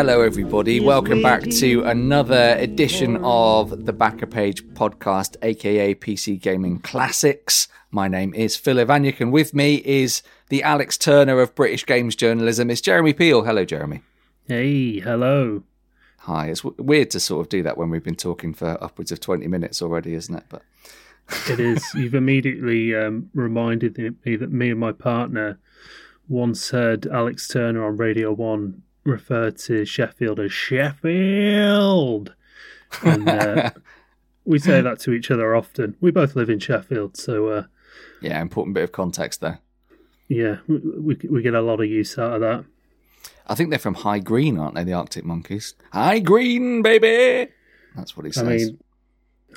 hello everybody. Welcome back to another edition of the Backer Page podcast, aka PC Gaming Classics. My name is Phil Iwaniuk, and with me is the Alex Turner of British games journalism. It's Jeremy Peel. Hello, Jeremy. Hey, hello. Hi. It's w- weird to sort of do that when we've been talking for upwards of 20 minutes already, isn't it? But It is. You've immediately um, reminded me that me and my partner once heard Alex Turner on Radio 1 refer to Sheffield as Sheffield. And uh, we say that to each other often. We both live in Sheffield, so uh, yeah, important bit of context there. yeah, we, we, we get a lot of use out of that. I think they're from High Green, aren't they? The Arctic Monkeys. High Green, baby. That's what he says. I mean,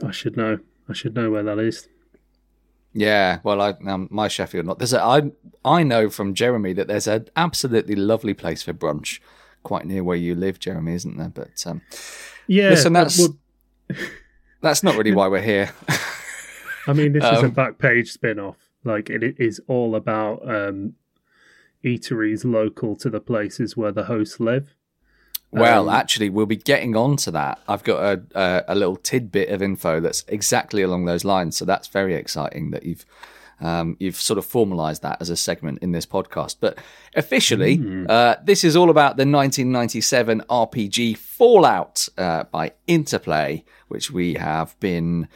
I should know. I should know where that is. Yeah, well, I um, my Sheffield not. There's a I I know from Jeremy that there's an absolutely lovely place for brunch, quite near where you live, Jeremy, isn't there? But um, Yeah, listen, but that's would- that's not really why we're here. I mean, this is a Um, back page spin off. Like, it it is all about um, eateries local to the places where the hosts live. Well, Um, actually, we'll be getting on to that. I've got a, a a little tidbit of info that's exactly along those lines. So that's very exciting that you've. Um, you've sort of formalized that as a segment in this podcast. But officially, uh, this is all about the 1997 RPG Fallout uh, by Interplay, which we have been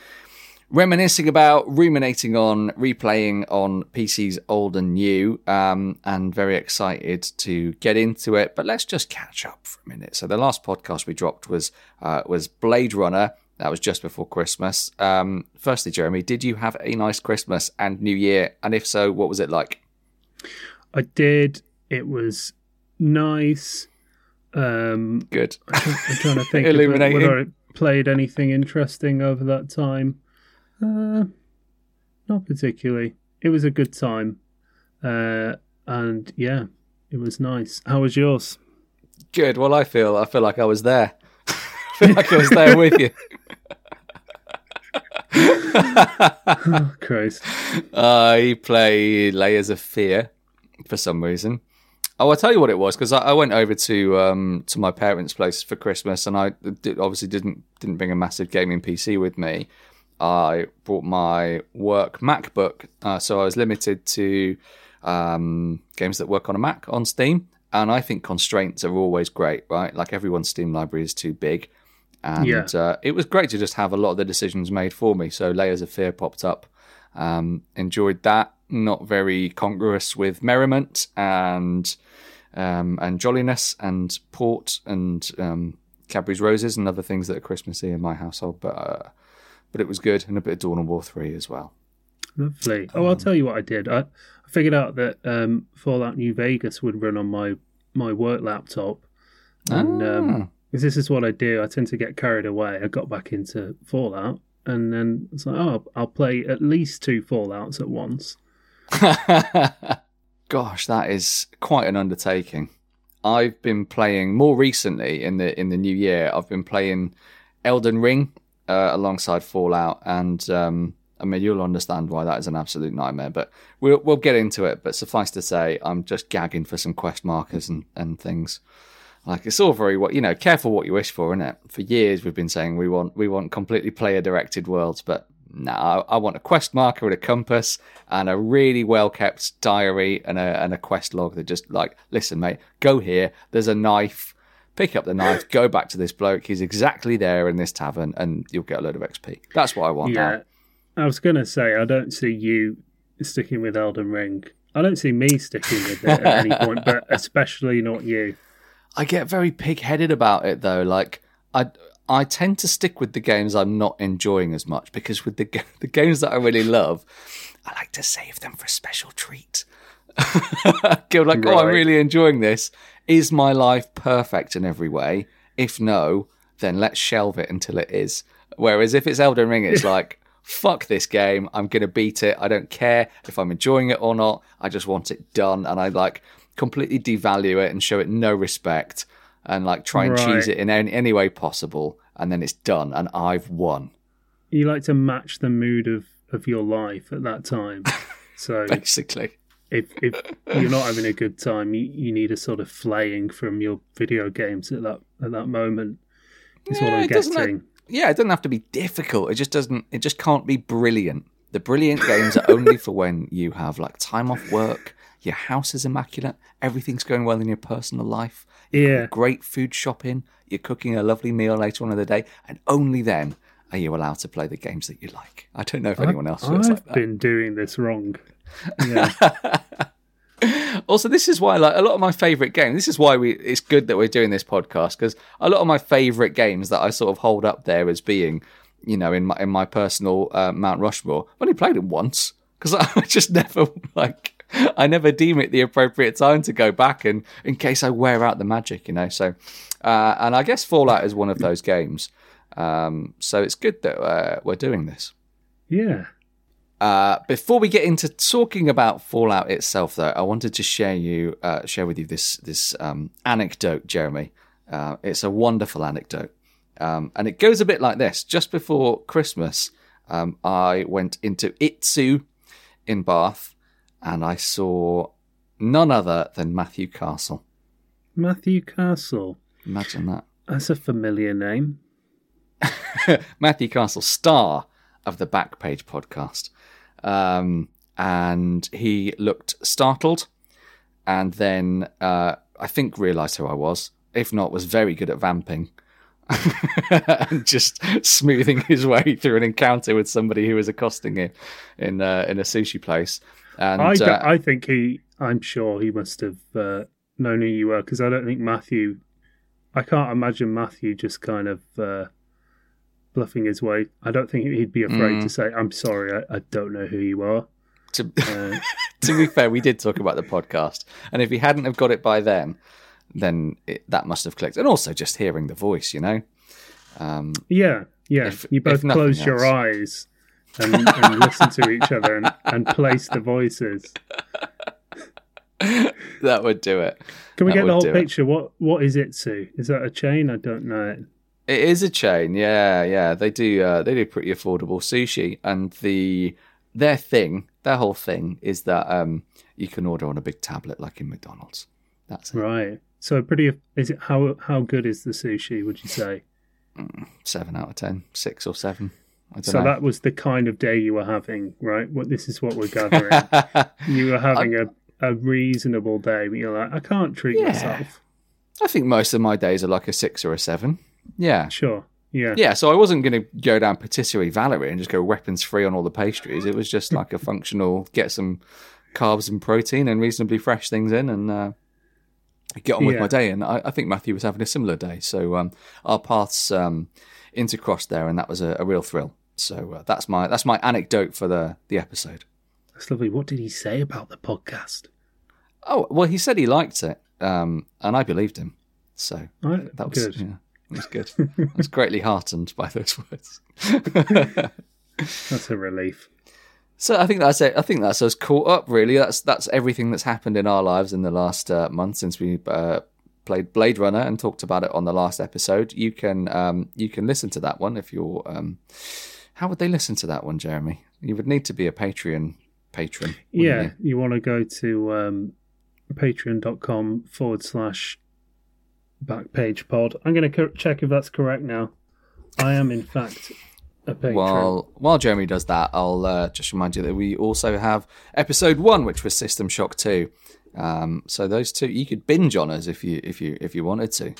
reminiscing about, ruminating on, replaying on PCs old and new, um, and very excited to get into it. But let's just catch up for a minute. So the last podcast we dropped was uh, was Blade Runner. That was just before Christmas. Um, firstly, Jeremy, did you have a nice Christmas and New Year? And if so, what was it like? I did. It was nice. Um, Good. I'm trying to think Illuminating. whether I played anything interesting over that time. Uh, not particularly. It was a good time. Uh, and yeah, it was nice. How was yours? Good. Well, I feel I feel like I was there. I feel like I was there with you. Oh, Christ. I play Layers of Fear for some reason. Oh, I'll tell you what it was because I, I went over to um, to my parents' place for Christmas, and I did, obviously didn't didn't bring a massive gaming PC with me. I brought my work MacBook, uh, so I was limited to um, games that work on a Mac on Steam. And I think constraints are always great, right? Like everyone's Steam library is too big, and Yeah. uh, it was great to just have a lot of the decisions made for me. So Layers of Fear popped up. Um, enjoyed that. Not very congruous with merriment and um, and jolliness and port and um, Cadbury's roses and other things that are Christmassy in my household. But uh, but it was good and a bit of Dawn of War three as well. Lovely. Oh, I'll tell you what I did. I, I figured out that um, Fallout New Vegas would run on my, my work laptop. And um, Ah. 'cause this is what I do. I tend to get carried away. I got back into Fallout. And then it's like, oh, I'll play at least two Fallouts at once. Gosh, that is quite an undertaking. I've been playing more recently in the in the new year. I've been playing Elden Ring uh, alongside Fallout, and um, I mean you'll understand why that is an absolute nightmare. But we'll we'll get into it. But suffice to say, I'm just gagging for some quest markers and and things. Like it's all very what you know. Careful what you wish for, isn't it? For years we've been saying we want we want completely player directed worlds, but no, I, I want a quest marker with a compass and a really well kept diary and a and a quest log that just like listen, mate, go here. There's a knife. Pick up the knife. Go back to this bloke. He's exactly there in this tavern, and you'll get a load of XP. That's what I want. Yeah. I was going to say, I don't see you sticking with Elden Ring. I don't see me sticking with it at any point, but especially not you. I get very pig-headed about it though. Like I I tend to stick with the games I'm not enjoying as much because with the the games that I really love, I like to save them for a special treat. Go like, oh, I'm really enjoying this. Is my life perfect in every way? If no, then let's shelve it until it is. Whereas if it's Elden Ring, it's like, fuck this game. I'm going to beat it. I don't care if I'm enjoying it or not. I just want it done. And I like completely devalue it and show it no respect and like try and cheese it in any, any way possible. And then it's done and I've won. You like to match the mood of, of your life at that time. So Basically. If if you're not having a good time, you, you need a sort of flaying from your video games at that at that moment. Is what I'm it doesn't yeah, it doesn't have to be difficult. It just doesn't. It just can't be brilliant. The brilliant games are only for when you have like time off work, your house is immaculate, everything's going well in your personal life, Yeah, great food shopping, you're cooking a lovely meal later on in the day, and only then are you allowed to play the games that you like. I don't know if anyone else feels I've like that. been doing this wrong. Yeah, Also, this is why like a lot of my favorite games. This is why we. It's good that we're doing this podcast because a lot of my favorite games that I sort of hold up there as being, you know, in my in my personal uh, Mount Rushmore. I've only played it once because I just never like. I never deem it the appropriate time to go back and in case I wear out the magic, you know. So, uh, and I guess Fallout is one of those games. Um, so it's good that uh, we're doing this. yeah. Uh, before we get into talking about Fallout itself, though, I wanted to share you uh, share with you this this um, anecdote, Jeremy. Uh, it's a wonderful anecdote, um, and it goes a bit like this. Just before Christmas, um, I went into Itsu in Bath, and I saw none other than Matthew Castle. Matthew Castle. Imagine that. That's a familiar name. Matthew Castle, star of the Backpage podcast. Um, and he looked startled and then uh, I think realised who I was. If not, was very good at vamping. and just smoothing his way through an encounter with somebody who was accosting him in uh, in a sushi place. And I, uh, I think he. I'm sure he must have uh, known who you were because I don't think Matthew. I can't imagine Matthew just kind of uh, bluffing his way. I don't think he'd be afraid Mm. to say, "I'm sorry, I, I don't know who you are." to, Uh, to be fair, we did talk about the podcast, and if he hadn't have got it by then, then it, that must have clicked. And also just hearing the voice, you know. Um, yeah, yeah. If- you both nothing close your eyes and, and listen to each other and, and place the voices. that would do it. Can we That get the whole do it. picture? What What is Itsu? Is that a chain? I don't know it. It is a chain, yeah, yeah. They do, uh, they do pretty affordable sushi, and the their thing, their whole thing is that um, you can order on a big tablet like in McDonald's. That's it. Right. So pretty. Is it how how good is the sushi? Would you say? Seven out of ten, six or seven. I don't So know. that was the kind of day you were having, right? What this is what we're gathering. you were having a, a reasonable day, but you're like, I can't treat Yeah. myself. I think most of my days are like a six or a seven. Yeah, Sure. Yeah. yeah. So I wasn't going to go down patisserie Valerie and just go weapons free on all the pastries. It was just like a functional get some carbs and protein and reasonably fresh things in and uh, get on with Yeah. my day. And I, I think Matthew was having a similar day. So um, our paths um, intercrossed there, and that was a, a real thrill. So uh, that's my that's my anecdote for the the episode. That's lovely. What did he say about the podcast? Oh well, he said he liked it, um, and I believed him. So Right, that was good. yeah, it was good. I was greatly heartened by those words. That's a relief. So I think that's it. I think that's us caught up. Really, that's that's everything that's happened in our lives in the last uh, month since we uh, played Blade Runner and talked about it on the last episode. You can um, you can listen to that one if you're. Um, how would they listen to that one, Jeremy? You would need to be a Patreon patron. Yeah, you? you, want to go to um, patreon.com forward slash backpage pod. I'm going to check if that's correct now. I am, in fact, a patron. While while Jeremy does that, I'll uh, just remind you that we also have episode one, which was System Shock two. Um, so those two you could binge on us if you if you if you wanted to.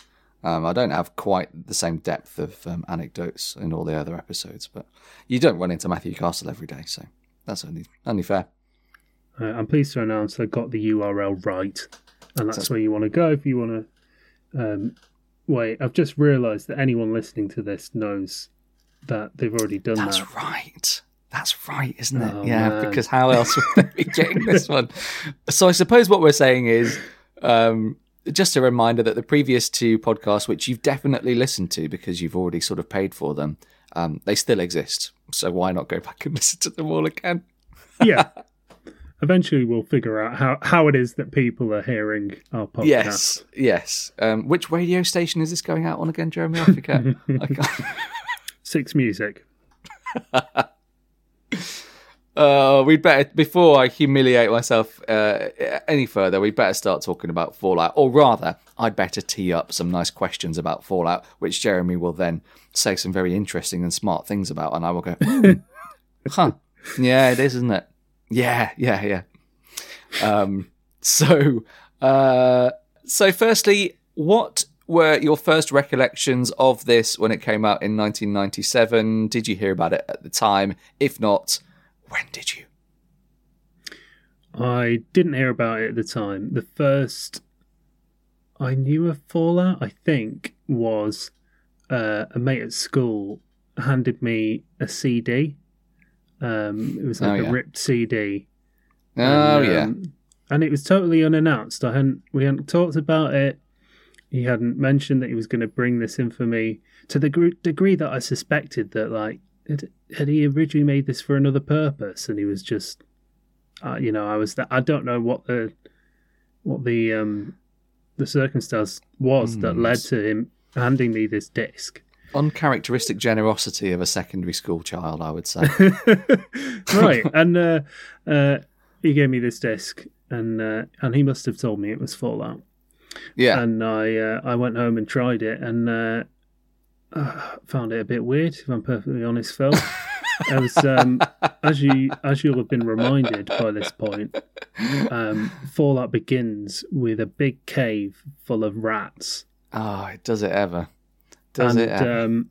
Um, I don't have quite the same depth of um, anecdotes in all the other episodes, but you don't run into Matthew Castle every day, so that's only only fair. Uh, I'm pleased to announce I got the URL right, and that's where you want to go if you want to. Um, wait, I've just realised that anyone listening to this knows that they've already done that. That's that. right. That's right, isn't it? Oh, yeah, man. because how else would they be getting this one? So I suppose what we're saying is um, just a reminder that the previous two podcasts, which you've definitely listened to because you've already sort of paid for them, um, they still exist. So why not go back and listen to them all again? Yeah. Eventually, we'll figure out how, how it is that people are hearing our podcast. Yes, yes. Um, which radio station is this going out on again, Jeremy? I forget. I Six Music. Uh, we'd better before I humiliate myself uh, any further. We'd better start talking about Fallout, or rather, I'd better tee up some nice questions about Fallout, which Jeremy will then say some very interesting and smart things about, and I will go, "Hmm, huh? Yeah, it is, isn't it? Yeah, yeah, yeah. Um, so, uh, so firstly, what were your first recollections of this when it came out in 1997? Did you hear about it at the time? If not, when did you? I didn't hear about it at the time. The first I knew of Fallout, I think, was uh, a mate at school handed me a CD. Um, it was like Oh, yeah. a ripped CD. Oh And, yeah, um, and it was totally unannounced. I hadn't we hadn't talked about it. He hadn't mentioned that he was going to bring this in for me to the gr- degree that I suspected that like had, had he originally made this for another purpose, and he was just, uh, you know, I was that I don't know what the what the um the circumstance was that Hmm. led to him handing me this disc. Uncharacteristic generosity of a secondary school child, I would say. right, and uh, uh, he gave me this disc, and uh, and he must have told me it was Fallout. Yeah, and I uh, I went home and tried it and uh, uh, found it a bit weird. If I'm perfectly honest, Phil. I was um, as you as you'll have been reminded by this point. Um, Fallout begins with a big cave full of rats, oh, it does it ever? Does and it um,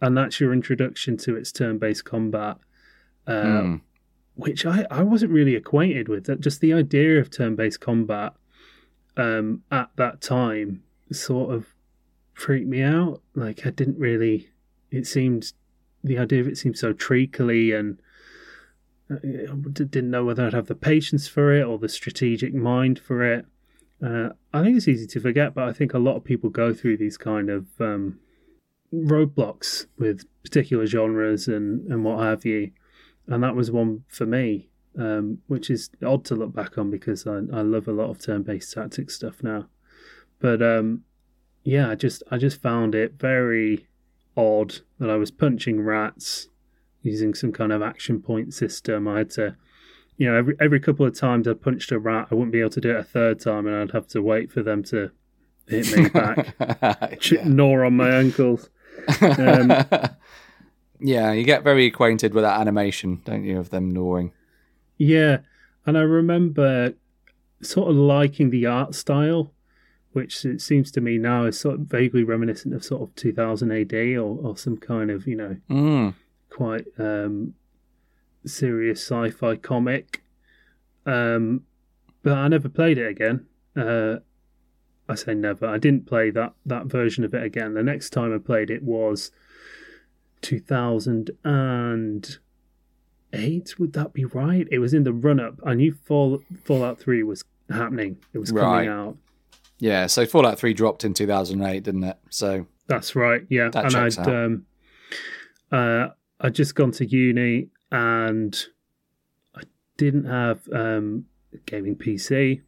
and that's your introduction to its turn-based combat. Uh, Hmm. which I, I wasn't really acquainted with. That just the idea of turn-based combat um, at that time sort of freaked me out. Like I didn't really. It seemed the idea of it seemed so treacly, and uh, I didn't know whether I'd have the patience for it or the strategic mind for it. Uh, I think it's easy to forget, but I think a lot of people go through these kind of um, roadblocks with particular genres and, and what have you and that was one for me, um, which is odd to look back on because I, I love a lot of turn-based tactics stuff now. But um, yeah, I just I just found it very odd that I was punching rats using some kind of action point system. I had to, you know, every every couple of times I punched a rat, I wouldn't be able to do it a third time, and I'd have to wait for them to hit me back, yeah. gnaw on my ankles. Um, yeah, you get very acquainted with that animation, don't you, of them gnawing? Yeah, and I remember sort of liking the art style, which it seems to me now is sort of vaguely reminiscent of sort of 2000 AD or, or some kind of you know Mm. quite um, serious sci-fi comic. Um, but I never played it again. Uh, I say never. I didn't play that that version of it again. The next time I played it was 2008. Would that be right? It was in the run up. I knew Fall, Fallout 3 was happening. It was coming Right. out. Yeah, so Fallout 3 dropped in 2008, didn't it? So, That's right. Yeah, That and I'd um, uh, I'd just gone to uni and I didn't have um, a gaming PC,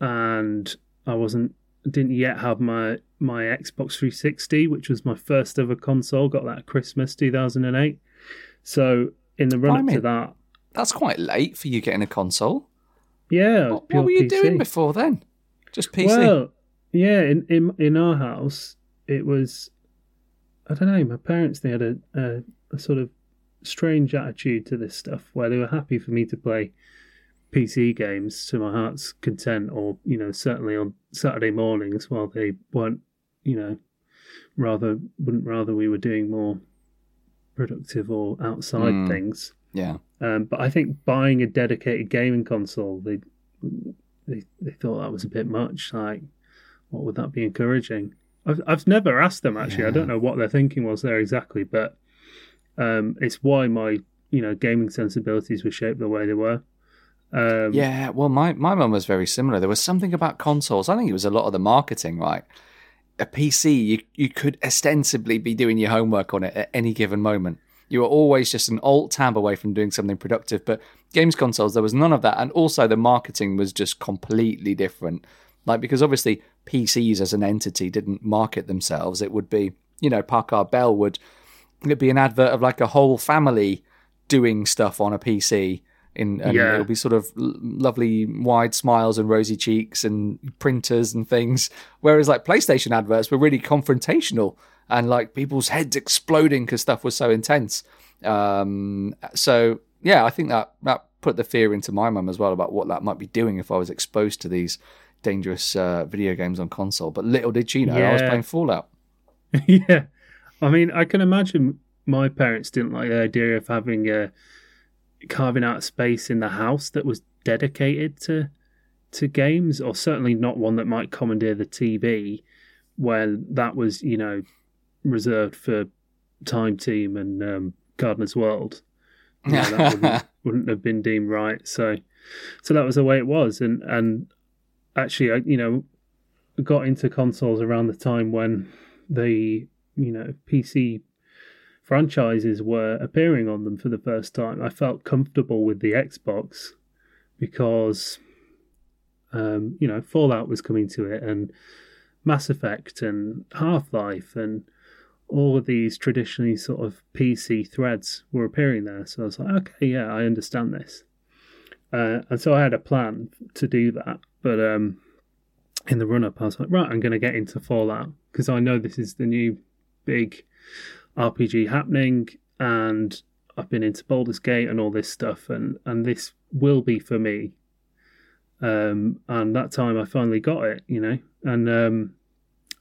and I wasn't didn't yet have my my Xbox 360, which was my first ever console. Got that at Christmas 2008. So in the run up to that, that's quite late for you getting a console. yeah, What, what were you PC. doing before then? Just PC? Well, yeah, in, in in our house, it was. I don't know. My parents they had a, a a sort of strange attitude to this stuff, where they were happy for me to play PC games to my heart's content, or you know, certainly on Saturday mornings, while they weren't, you know, rather wouldn't rather we were doing more productive or outside Hmm. things. yeah. Um, but I think buying a dedicated gaming console, they they they thought that was a bit much. Like, what would that be encouraging? I've I've never asked them actually. I don't know what their thinking was there exactly, but um, it's why my you know gaming sensibilities were shaped the way they were. Um, Yeah, well, my my mum was very similar. There was something about consoles. I think it was a lot of the marketing, right? A PC, you you could ostensibly be doing your homework on it at any given moment. You were always just an alt tab away from doing something productive. But games consoles, there was none of that, and also the marketing was just completely different. Like because obviously PCs as an entity didn't market themselves. It would be, you know, Packard Bell would it'd be an advert of like a whole family doing stuff on a PC. In, and Yeah. it would be sort of lovely wide smiles and rosy cheeks and printers and things. Whereas like PlayStation adverts were really confrontational and like people's heads exploding because stuff was so intense. Um, so yeah, I think that that put the fear into my mum as well about what that might be doing if I was exposed to these dangerous uh, video games on console. But little did she know I was playing Fallout. yeah, I mean, I can imagine my parents didn't like the idea of having a carving out space in the house that was dedicated to to games, or certainly not one that might commandeer the TV when that was, you know, reserved for Time Team and um, Gardener's World. You know, that wouldn't, wouldn't have been deemed right. So, so that was the way it was, and and actually, I you know, got into consoles around the time when the you know PC franchises were appearing on them for the first time. I felt comfortable with the Xbox because um, you know Fallout was coming to it and Mass Effect and Half Life and all of these traditionally sort of PC threads were appearing there. So I was like, okay, yeah, I understand this. Uh, and so I had a plan to do that, but um, in the run up, I was like, right, I'm going to get into Fallout because I know this is the new big RPG happening, and I've been into Baldur's Gate and all this stuff, and and this will be for me. Um, and that time I finally got it, you know, and um,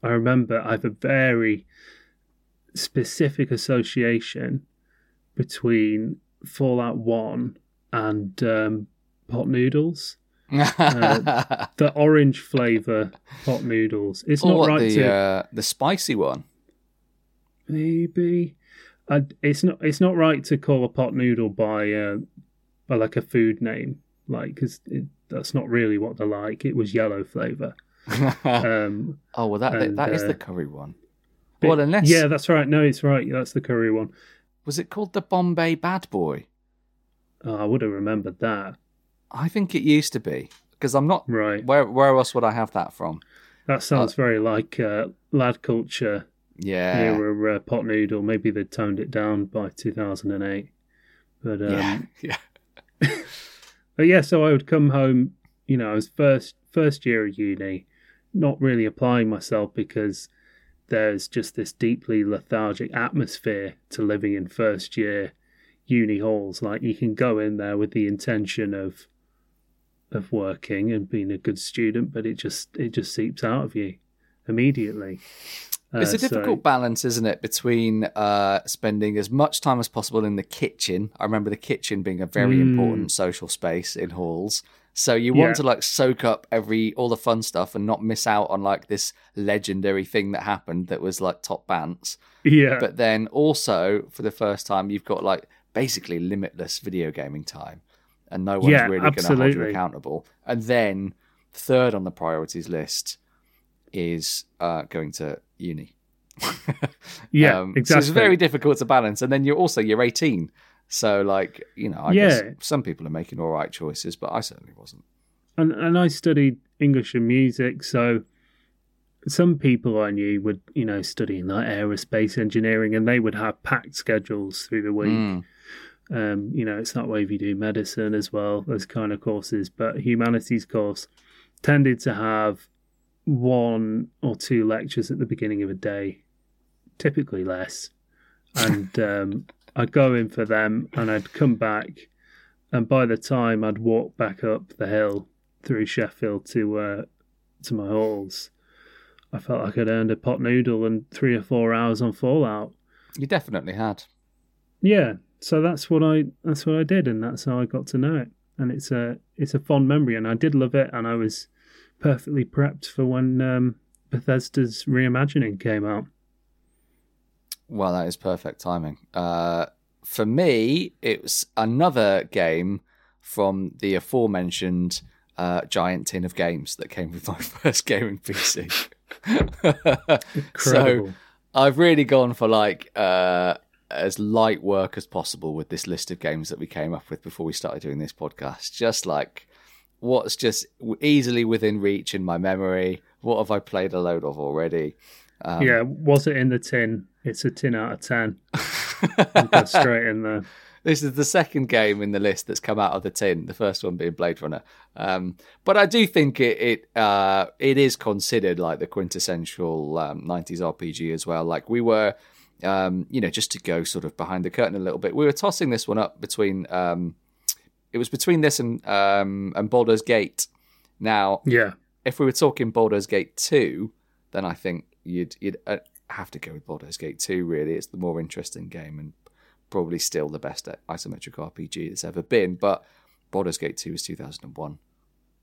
I remember I have a very specific association between Fallout One and um, pot noodles the orange flavor pot noodles. It's not right the to uh, the spicy one. Maybe. I, it's not. It's not right to call a pot noodle by uh, by like a food name, like because that's not really what they're like. It was yellow flavor. Um, oh well, that and, that is uh, the curry one. but- well, unless yeah, that's right. No, it's right. That's the curry one. was it called the Bombay Bad Boy? Oh, I would have remembered that. I think it used to be because I'm not. Right. Where where else would I have that from? That sounds very like uh, lad culture Yeah, era uh, pot noodle. Maybe they toned it down by 2008. But um, yeah, yeah. But yeah, so I would come home, you know, I was first first year of uni, not really applying myself because there's just this deeply lethargic atmosphere to living in first year uni halls. Like you can go in there with the intention of of working and being a good student, but it just it just seeps out of you immediately. It's Uh, a difficult so- balance, isn't it, between uh, spending as much time as possible in the kitchen. I remember the kitchen being a very Mm. important social space in halls. So you want Yeah. to like soak up every all the fun stuff and not miss out on like this legendary thing that happened that was like top bants. yeah, But then also for the first time, you've got like basically limitless video gaming time, and no one's Yeah, really going to hold you accountable. And then third on the priorities list is uh, going to uni. yeah, Um, So exactly. it's very difficult to balance. And then you're also you're 18, so like you know, I guess Yeah. some people are making all right choices, but I certainly wasn't. and and I studied English and music, so some people I knew would you know studying like aerospace engineering, and they would have packed schedules through the week. Mm. Um, you know, it's that way if you do medicine as well, those kind of courses. But humanities course tended to have one or two lectures at the beginning of a day, typically less. And um, I'd go in for them and I'd come back. And by the time I'd walk back up the hill through Sheffield to uh, to my halls, I felt like I'd earned a pot noodle and three or four hours on Fallout. You definitely had. Yeah, so that's what I that's what I did, and that's how I got to know it. And it's a it's a fond memory, and I did love it, and I was perfectly prepped for when um, Bethesda's reimagining came out. Well, that is perfect timing. Uh, for me, it was another game from the aforementioned uh, giant tin of games that came with my first gaming PC. So I've really gone for like uh, as light work as possible with this list of games that we came up with before we started doing this podcast. Just like what's just easily within reach in my memory. What have I played a load of already? Um, yeah, was it in the tin? It's a tin out of ten. Straight in there. This is the second game in the list that's come out of the tin. The first one being Blade Runner. Um, but I do think it it uh, it is considered like the quintessential um, '90s RPG as well. Like we were, um, you know, just to go sort of behind the curtain a little bit, we were tossing this one up between. It was between this and um, and Baldur's Gate. Now, Yeah, if we were talking Baldur's Gate two, then I think you'd you'd uh, have to go with Baldur's Gate two. Really, it's the more interesting game and probably still the best isometric RPG that's ever been. But Baldur's Gate two was two thousand and one.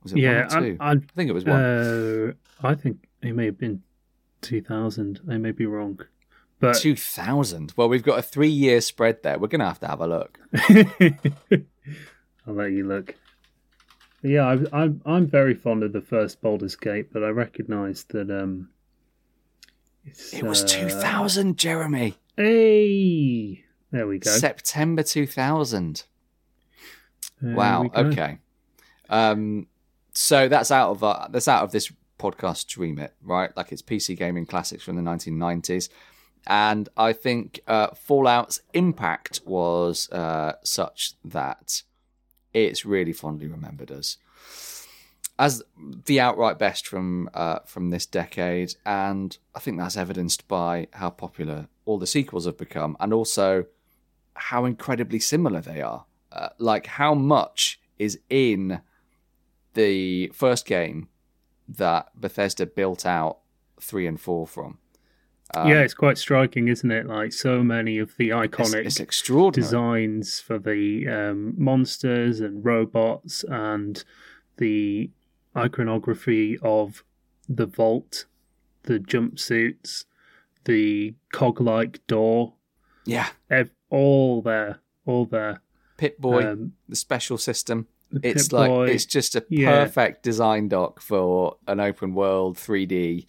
Was it yeah. one two? I, I think it was one. uh, I think it may have been two thousand. I may be wrong, but Two thousand. Well, we've got a three year spread there. We're gonna have to have a look. I'll let you look. Yeah, I, I'm I'm very fond of the first Baldur's Gate, but I recognise that um, it's, It was uh, two thousand, Jeremy. Hey, there we go. September two thousand. There Wow. Okay. Um, so that's out of uh, that's out of this podcast remit, right? Like it's PC gaming classics from the 1990s, and I think uh, Fallout's impact was uh, such that it's really fondly remembered as as the outright best from uh, from this decade, and I think that's evidenced by how popular all the sequels have become, and also how incredibly similar they are. Uh, like how much is in the first game that Bethesda built out three and four from. Um, yeah, it's quite striking, isn't it? Like so many of the iconic it's extraordinary. designs for the um, monsters and robots and the iconography of the vault, the jumpsuits, the cog-like door, Yeah, ev- all there, all there. Pip Boy, Um, the special system. the It's Pip like Boy, it's just a yeah. perfect design doc for an open world 3D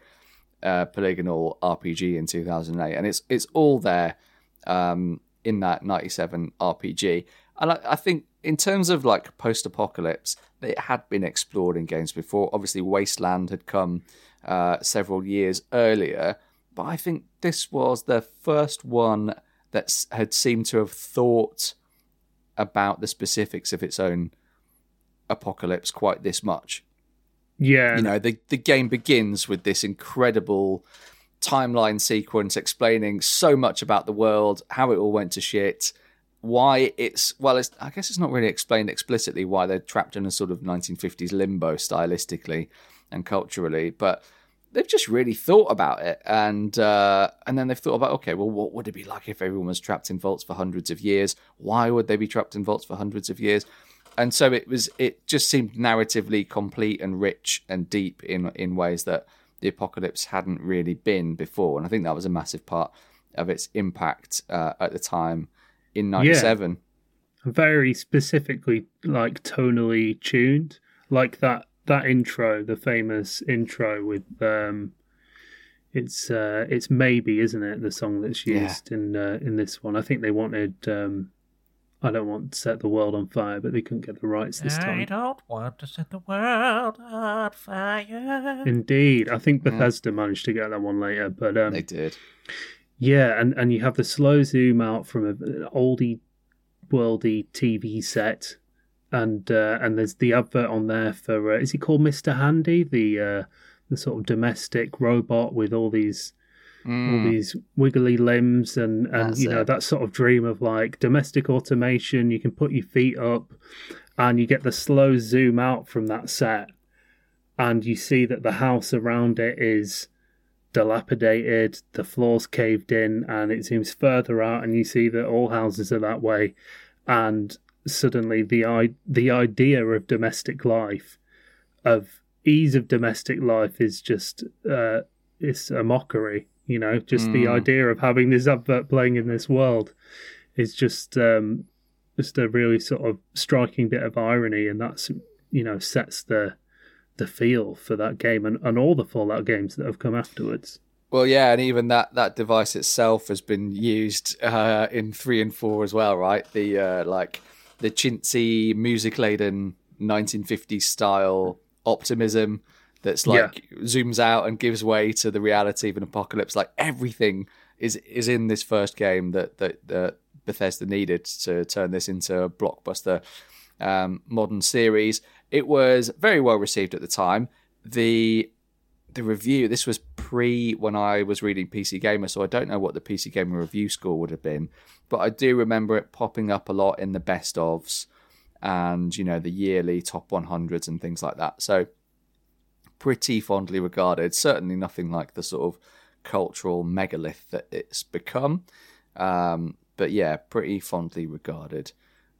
uh, polygonal RPG in 2008, and it's it's all there um, in that 97 RPG. And I, I think in terms of like post apocalypse, it had been explored in games before. Obviously, Wasteland had come uh, several years earlier, but I think this was the first one that had seemed to have thought about the specifics of its own apocalypse quite this much. Yeah, You know, the the game begins with this incredible timeline sequence explaining so much about the world, how it all went to shit, why it's well, it's I guess it's not really explained explicitly why they're trapped in a sort of 1950s limbo stylistically and culturally, but they've just really thought about it and uh, and then they've thought about okay well what would it be like if everyone was trapped in vaults for hundreds of years? Why would they be trapped in vaults for hundreds of years and so it was it just seemed narratively complete and rich and deep in in ways that the apocalypse hadn't really been before and i think that was a massive part of its impact uh, at the time in 97 very specifically like tonally tuned, like that that intro, the famous intro with um, it's uh, it's maybe isn't it the song that's Yeah. used in uh, in this one? I think they wanted. Um, I don't want to set the world on fire, but they couldn't get the rights this time. I time. don't want to set the world on fire. Indeed, I think Yeah. Bethesda managed to get that one later, but um, they did Yeah, and, and you have the slow zoom out from a, an oldie worldy TV set, and uh, and there's the advert on there for uh, is he called Mister Handy, the uh, the sort of domestic robot with all these all Mm. these wiggly limbs and and That's you know it. that sort of dream of like domestic automation. You can put your feet up, and you get the slow zoom out from that set, and you see that the house around it is dilapidated, the floors caved in, and it zooms further out, and you see that all houses are that way, and suddenly the i the idea of domestic life, of ease of domestic life, is just uh, it's a mockery. You know, just the Mm. idea of having this advert playing in this world is just um, just a really sort of striking bit of irony, and that's you know sets the the feel for that game and, and all the Fallout games that have come afterwards. Well, yeah, and even that that device itself has been used uh, in three and four as well, right? The uh, like the chintzy, music laden 1950s style optimism that's like yeah. zooms out and gives way to the reality of an apocalypse. Like everything is is in this first game that that, that Bethesda needed to turn this into a blockbuster um, modern series. It was very well received at the time. The the review this was pre when I was reading PC Gamer, so I don't know what the PC Gamer review score would have been, but I do remember it popping up a lot in the best ofs and you know the yearly top 100s and things like that. So pretty fondly regarded. Certainly nothing like the sort of cultural megalith that it's become. Um, but yeah, pretty fondly regarded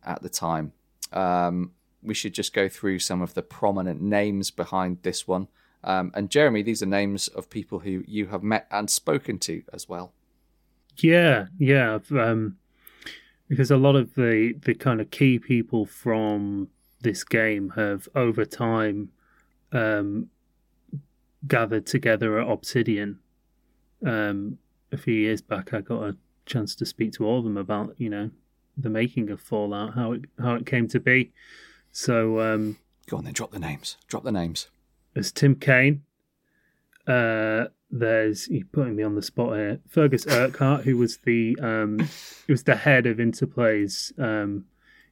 at the time. Um, we should just go through some of the prominent names behind this one. Um, and Jeremy, these are names of people who you have met and spoken to as well. Yeah, yeah. Um, because a lot of the the kind of key people from this game have over time um, gathered together at Obsidian. Um, a few years back, I got a chance to speak to all of them about you know the making of Fallout, how it how it came to be. So um, go on then, drop the names. Drop the names. There's Tim Cain. Uh, there's you're putting me on the spot here. Fergus Urquhart, who was the um, who was the head of Interplay's um,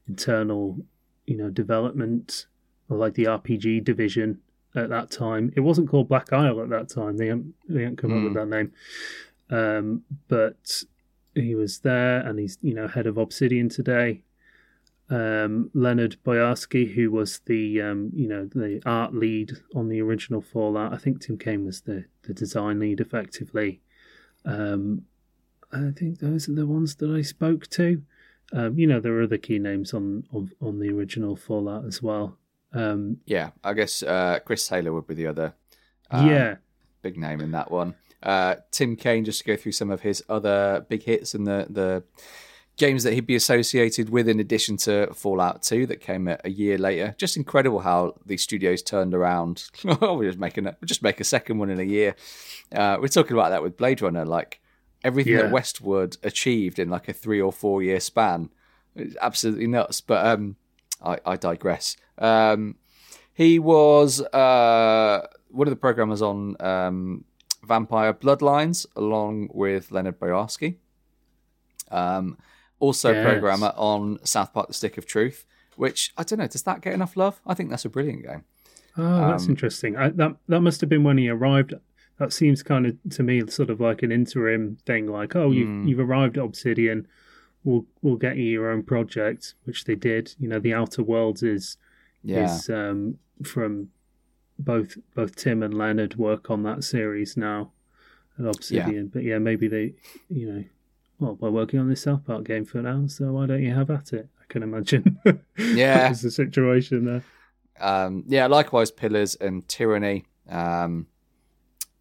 internal, you know, development or like the RPG division at that time. It wasn't called Black Isle at that time. They hadn't, they hadn't come mm. up with hmm. that name. Um, but he was there, and he's you know head of Obsidian today. Um, Leonard Boyarsky, who was the um, you know the art lead on the original Fallout. I think Tim Cain was the the design lead, effectively. Um, I think those are the ones that I spoke to. Um, you know, there are other key names on on, on the original Fallout as well. Um, yeah, I guess uh, Chris Taylor would be the other. Um, yeah, big name in that one. Uh, Tim Cain, just to go through some of his other big hits and the the games that he'd be associated with, in addition to Fallout 2 that came a, a year later. Just incredible how these studios turned around. Oh, we're just making a, just make a second one in a year. Uh, we're talking about that with Blade Runner, like everything yeah. that Westwood achieved in like a three or four year span. It's absolutely nuts. But um, I, I digress. Um, he was uh, one of the programmers on um, Vampire Bloodlines, along with Leonard Boyarsky. Um, also yes. programmer on South Park: The Stick of Truth, which I don't know. Does that get enough love? I think that's a brilliant game. Oh, that's um, interesting. I, that that must have been when he arrived. That seems kind of to me sort of like an interim thing. Like, oh, you've mm. you've arrived at Obsidian. We'll we'll get you your own project, which they did. You know, the Outer Worlds is yeah. is um, from both both Tim and Leonard work on that series now at Obsidian. Yeah. But yeah, maybe they, you know, well, we're working on this South Park game for now, so why don't you have at it? I can imagine. Yeah, that's the situation there. Um, yeah, likewise, Pillars and Tyranny. Um,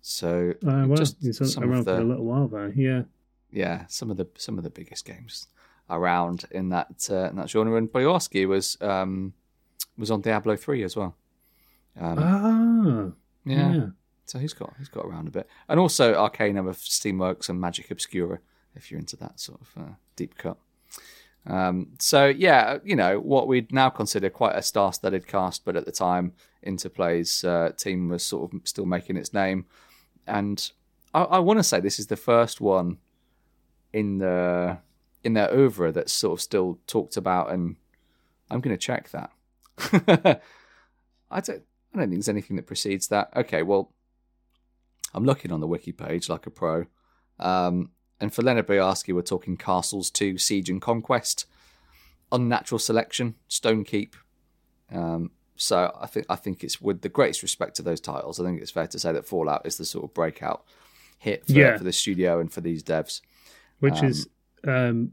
so uh, well, just some around the, for a little while there. Yeah, yeah, some of the some of the biggest games around in that uh, in that genre. And Boyarsky was um, was on Diablo three as well. Um, ah, yeah. yeah. So he's got he's got around a bit, and also Arcanum of Steamworks and Magic Obscura, if you're into that sort of uh, deep cut. Um, so yeah, you know what we'd now consider quite a star-studded cast, but at the time, Interplay's uh, team was sort of still making its name, and I, I want to say this is the first one in the in their oeuvre that's sort of still talked about, and I'm going to check that. I don't I don't think there's anything that precedes that. Okay, well, I'm looking on the wiki page like a pro. Um, and for Leonard Boyarsky, we're talking Castles 2, Siege and Conquest, Unnatural Selection, Stonekeep. Um, so I think I think it's with the greatest respect to those titles. I think it's fair to say that Fallout is the sort of breakout hit for, yeah. for the studio and for these devs. Which um, is um,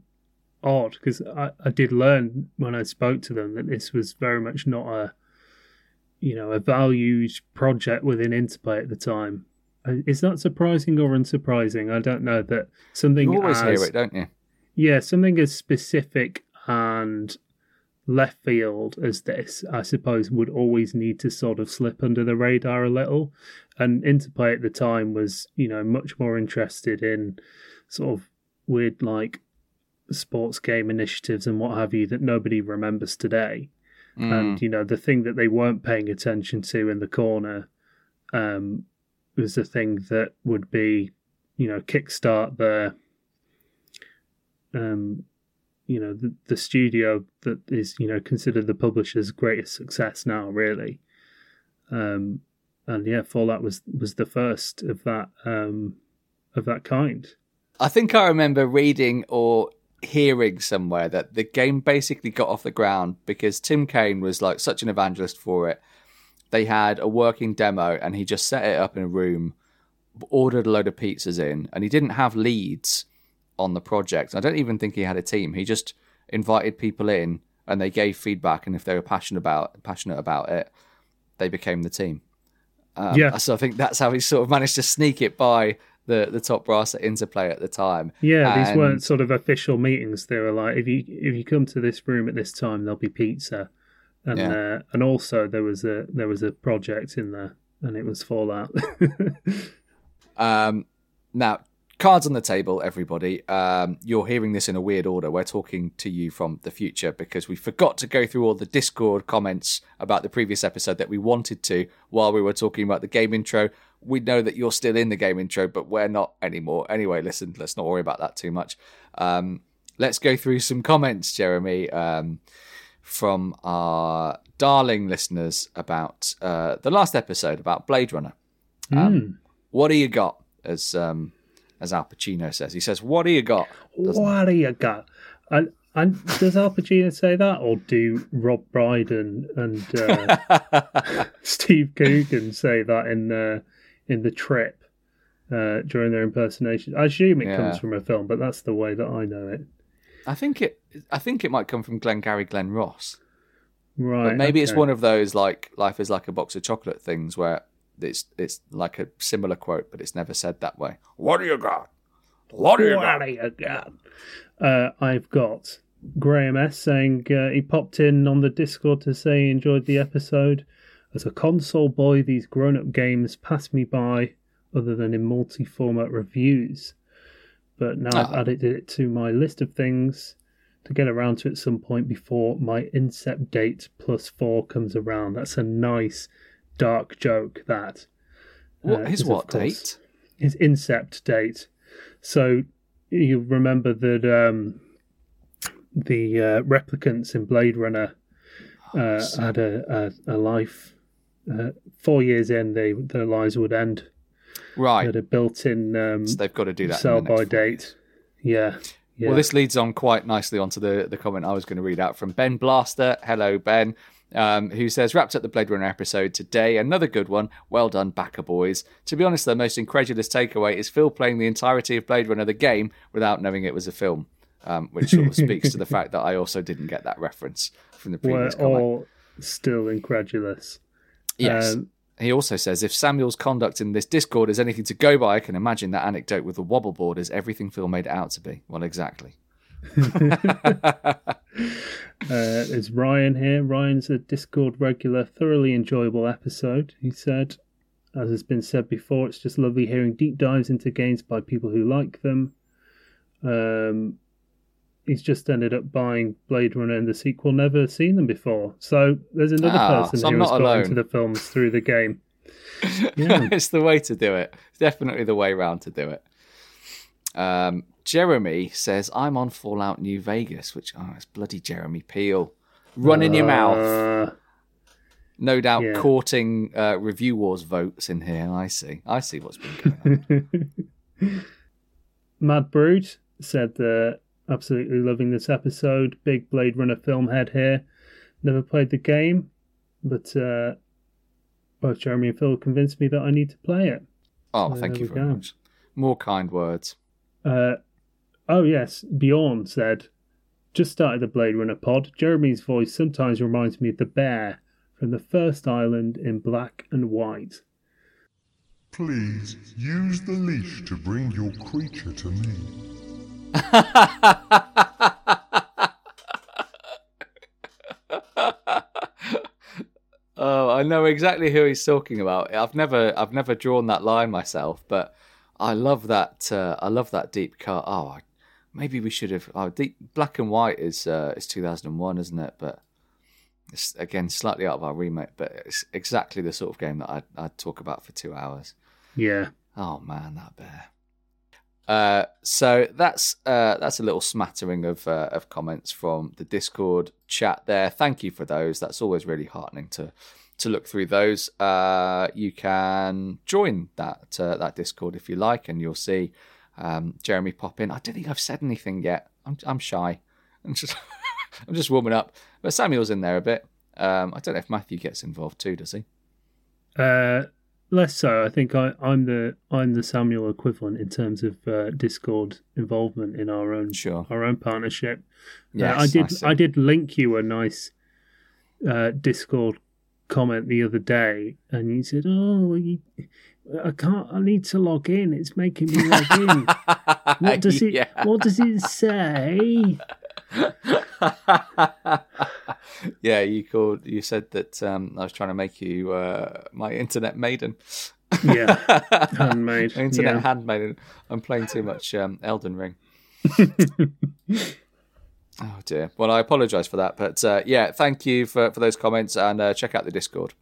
odd because I, I did learn when I spoke to them that this was very much not a you know, a valued project within Interplay at the time. Uh, is that surprising or unsurprising? I don't know. That something you always as, hear it, don't you? Yeah, something as specific and left field as this, I suppose, would always need to sort of slip under the radar a little. And Interplay at the time was, you know, much more interested in sort of weird, like, sports game initiatives and what have you that nobody remembers today. Mm. And, you know, the thing that they weren't paying attention to in the corner um, was the thing that would be, you know, kickstart the um, you know the, the studio that is you know considered the publisher's greatest success now really um and yeah fallout was was the first of that um of that kind I think I remember reading or hearing somewhere that the game basically got off the ground because Tim Cain was like such an evangelist for it. They had a working demo and he just set it up in a room, ordered a load of pizzas in, and he didn't have leads on the project. I don't even think he had a team. He just invited people in and they gave feedback and if they were passionate about passionate about it, they became the team. Um, Yeah. So I think that's how he sort of managed to sneak it by the, the top brass at Interplay at the time. yeah these weren't sort of official meetings they were like if you if you come to this room at this time there'll be pizza and Yeah. uh, and also there was a there was a project in there and it was fallout Um, now, cards on the table, everybody. Um, you're hearing this in a weird order. We're talking to you from the future because we forgot to go through all the Discord comments about the previous episode that we wanted to while we were talking about the game intro. We know that you're still in the game intro, but we're not anymore. Anyway, listen, let's not worry about that too much. Um, let's go through some comments, Jeremy, um, from our darling listeners about uh, the last episode about Blade Runner. Um, What do you got? As um, as Al Pacino says, he says, "What do you got?" What do you got? And, and does Al Pacino say that, or do Rob Brydon and uh, Steve Coogan say that in uh, in the trip uh, during their impersonation? I assume it comes from a film, but that's the way that I know it. I think it. I think it might come from Glengarry Glen Ross, Right? but maybe it's one of those like "life is like a box of chocolate" things where it's it's like a similar quote, but it's never said that way. What do you got? What do you got? What do you got? Uh, I've got Graham S saying uh, he popped in on the Discord to say he enjoyed the episode. As a console boy, these grown up games pass me by, other than in multi format reviews. But now I've Ah. added it to my list of things to get around to at some point before my incept date plus four comes around. That's a nice dark joke, that. What Uh, his what date? his incept date. So you remember that um, the uh, replicants in Blade Runner uh, had a, a, a life. Uh, four years in, they their lives would end. Right. They had a built-in um, So they've got to do that. sell by date. Yeah. yeah. Well, this leads on quite nicely onto the, the comment I was going to read out from Ben Blaster. Hello, Ben. Um, who says, wrapped up the Blade Runner episode today. Another good one. Well done, Backer Boys. To be honest, the most incredulous takeaway is Phil playing the entirety of Blade Runner, the game, without knowing it was a film, um, which sort of speaks to the fact that I also didn't get that reference from the previous We're comment. all still incredulous. Yes. Um, he also says, if Samuel's conduct in this Discord is anything to go by, I can imagine that anecdote with the wobble board is everything Phil made it out to be. Well, exactly. Uh, there's Ryan here. Ryan's a Discord regular, thoroughly enjoyable episode. He said, as has been said before, it's just lovely hearing deep dives into games by people who like them. Um, he's just ended up buying Blade Runner and the sequel, never seen them before. So there's another Ah, person so who has got alone. into the films through the game. Yeah. it's the way to do it. It's definitely the way round to do it. Um, Jeremy says, I'm on Fallout New Vegas, which, oh, it's bloody Jeremy Peel. Run in your mouth. Uh, No doubt yeah. courting uh, Review Wars votes in here. I see. I see what's been going on. Mad Brood said uh, absolutely loving this episode. Big Blade Runner film head here. Never played the game, but uh, both Jeremy and Phil convinced me that I need to play it. Oh, There thank you we very go. much. More kind words. Uh, oh yes, Bjorn said, just started the Blade Runner pod. Jeremy's voice sometimes reminds me of the bear from the first island in black and white. Please use the leash to bring your creature to me. Oh, I know exactly who he's talking about. I've never, I've never drawn that line myself, but I love that. Uh, I love that deep cut. Oh, I, maybe we should have. Oh, deep black and white is uh, is two thousand and one, isn't it? But it's again slightly out of our remit. But it's exactly the sort of game that I'd, I'd talk about for two hours. Yeah. Oh man, that bear. Uh, so that's uh, that's a little smattering of uh, of comments from the Discord chat there. Thank you for those. That's always really heartening to to look through those. Uh, you can join that uh, that Discord if you like, and you'll see um, Jeremy pop in. I don't think I've said anything yet. I'm I'm shy. I'm just I'm just warming up. But Samuel's in there a bit. Um, I don't know if Matthew gets involved too. Does he? Less so. I think I, I'm the I'm the Samuel equivalent in terms of uh, Discord involvement in our own Sure. our own partnership. Uh, I did I. I, did link you a nice uh, Discord comment the other day, and you said, "Oh, you, I can't. I need to log in. It's making me log in. What does it? Yeah. What does it say?" yeah, you called. You said that um, I was trying to make you uh, my internet maiden. Yeah, handmade, internet yeah. handmaiden. I'm playing too much um, Elden Ring. oh dear. Well, I apologise for that, but uh, yeah, thank you for for those comments and uh, check out the Discord.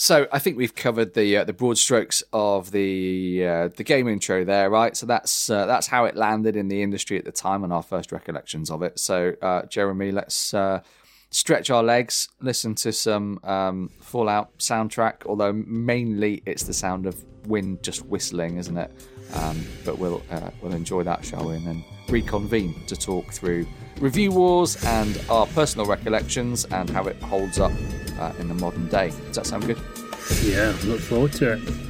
So I think we've covered the uh, the broad strokes of the uh, the game intro there, right? So that's uh, that's how it landed in the industry at the time and our first recollections of it. So uh, Jeremy, let's uh, stretch our legs, listen to some um, Fallout soundtrack. Although mainly it's the sound of wind just whistling, isn't it? Um, but we'll uh, we'll enjoy that, shall we? And then reconvene to talk through review wars and our personal recollections and how it holds up uh, in the modern day. Does that sound good? Yeah, look forward to it.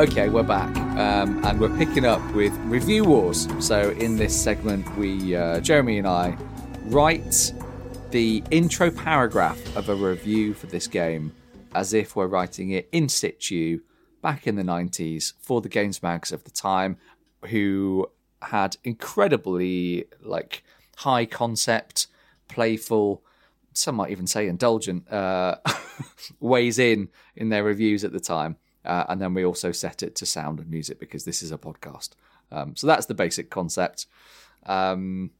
Okay, we're back, um, and we're picking up with review wars. So in this segment, we uh, Jeremy and I write the intro paragraph of a review for this game as if we're writing it in situ back in the 90s for the games mags of the time who had incredibly like high concept playful some might even say indulgent uh, ways in in their reviews at the time uh, and then we also set it to sound and music because this is a podcast um, so that's the basic concept um,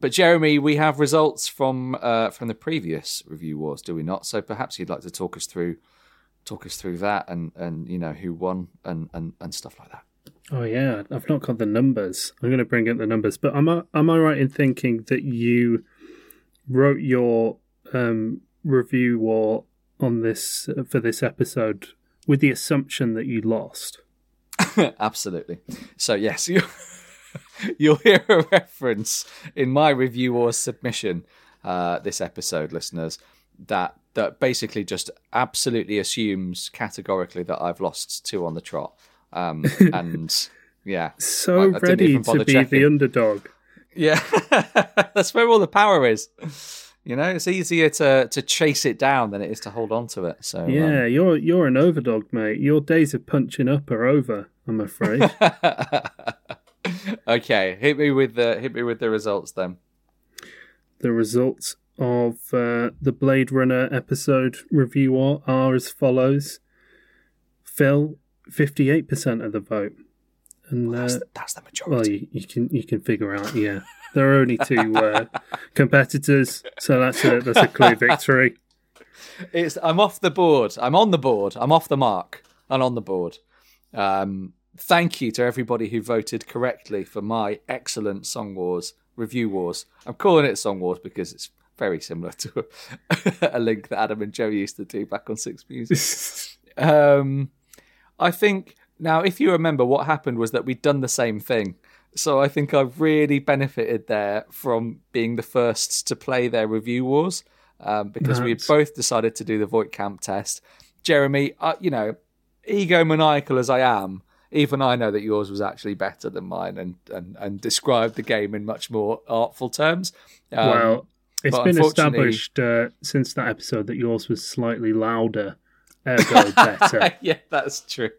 but Jeremy, we have results from uh, from the previous review wars, do we not? So perhaps you'd like to talk us through talk us through that and and you know who won and and, and stuff like that. Oh yeah, I've not got the numbers. I'm going to bring up the numbers. But am I am I right in thinking that you wrote your um, review war on this for this episode with the assumption that you lost? Absolutely. So yes, you you'll hear a reference in my review or submission uh, this episode, listeners, that that basically just absolutely assumes categorically that I've lost two on the trot. Um, and yeah, So I- I ready to be checking. the underdog. Yeah, that's where all the power is. You know, it's easier to to chase it down than it is to hold on to it. So um, Yeah, you're you're an overdog, mate. Your days of punching up are over. I'm afraid. okay, hit me with the hit me with the results then. the results of uh, the Blade Runner episode review are, are as follows. Phil, 58% of the vote. And uh, That's, that's the well, majority. you, you can you can figure out. Yeah, there are only two uh, competitors, so that's a that's a clear victory. It's I'm off the board. I'm on the board. I'm off the mark and on the board. Um, thank you to everybody who voted correctly for my excellent Song Wars review wars. I'm calling it Song Wars because it's very similar to a, a link that Adam and Joe used to do back on Six Music. um, I think now, if you remember, what happened was that we'd done the same thing. So I think I've really benefited there from being the first to play their review wars um, because we had both decided to do the Voight-Kampff test. Jeremy, uh, you know, egomaniacal as I am, even I know that yours was actually better than mine and, and, and described the game in much more artful terms. Um, well, it's been established uh, since that episode that yours was slightly louder, ergo better. yeah, that's true.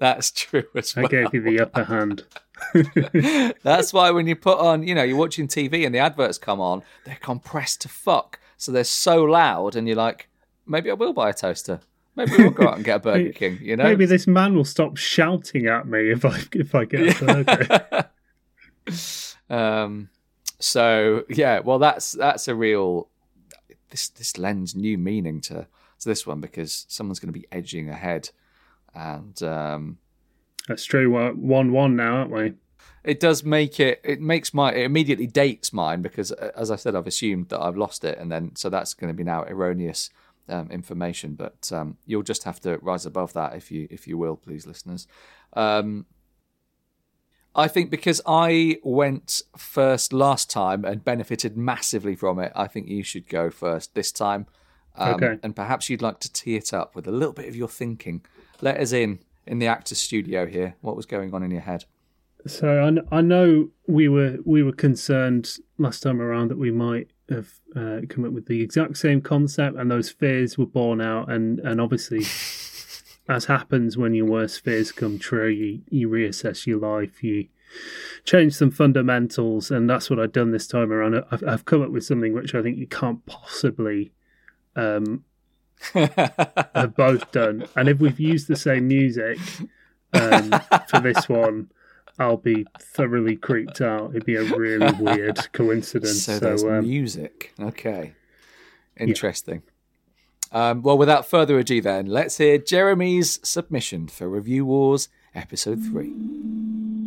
That's true as I well. gave you the upper hand. That's why when you put on, you know, you're watching TV and the adverts come on, they're compressed to fuck. So they're so loud, and you're like, maybe I will buy a toaster. Maybe we'll go out and get a Burger King. You know, Maybe this man will stop shouting at me if I if I get a burger. Um, so yeah, well, that's that's a real. This this lends new meaning to to this one because someone's going to be edging ahead, and um, That's true. We're one one now, aren't we? it does make it it makes my it immediately dates mine because uh, as i said i've assumed that i've lost it and then so that's going to be now erroneous um, information but um, you'll just have to rise above that if you if you will please listeners um, i think because i went first last time and benefited massively from it i think you should go first this time um, Okay. and perhaps you'd like to tee it up with a little bit of your thinking let us in in the actor's studio here what was going on in your head So I, I know we were we were concerned last time around that we might have uh, come up with the exact same concept, and those fears were borne out. And and obviously, as happens when your worst fears come true, you you reassess your life, you change some fundamentals, and that's what I've done this time around. I've, I've come up with something which I think you can't possibly um, have both done. And if we've used the same music um, for this one, I'll be thoroughly creeped out. It'd be a really weird coincidence. So So, there's um, music. Okay. Interesting. Um, well, without further ado, then, let's hear Jeremy's submission for Review Wars Episode 3.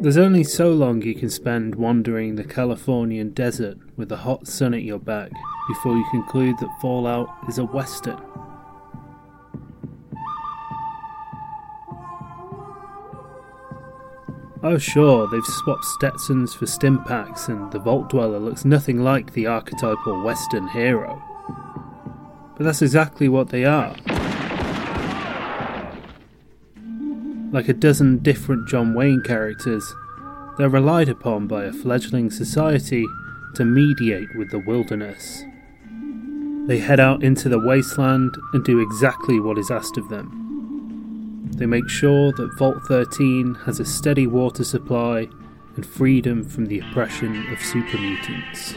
There's only so long you can spend wandering the Californian desert with the hot sun at your back before you conclude that Fallout is a western. Oh, sure, they've swapped Stetsons for stim packs, and the Vault Dweller looks nothing like the archetypal Western hero. But that's exactly what they are. Like a dozen different John Wayne characters, they're relied upon by a fledgling society to mediate with the wilderness. They head out into the wasteland and do exactly what is asked of them. They make sure that Vault 13 has a steady water supply and freedom from the oppression of super mutants.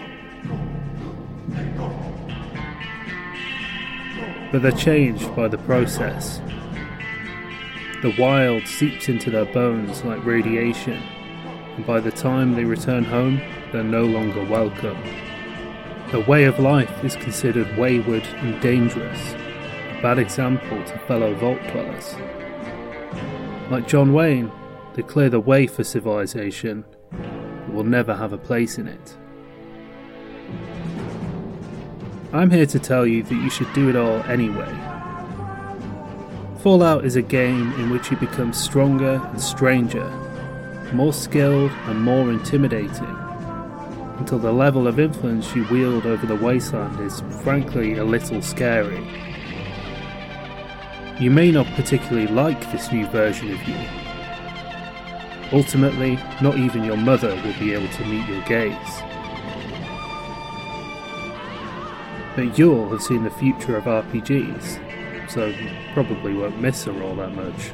But they're changed by the process. The wild seeps into their bones like radiation, and by the time they return home, they're no longer welcome. Their way of life is considered wayward and dangerous, a bad example to fellow Vault Dwellers. Like John Wayne, they clear the way for civilization, but will never have a place in it. I'm here to tell you that you should do it all anyway. Fallout is a game in which you become stronger and stranger, more skilled and more intimidating, until the level of influence you wield over the wasteland is frankly a little scary. You may not particularly like this new version of you. Ultimately, not even your mother will be able to meet your gaze. But you'll have seen the future of RPGs, so probably won't miss her all that much.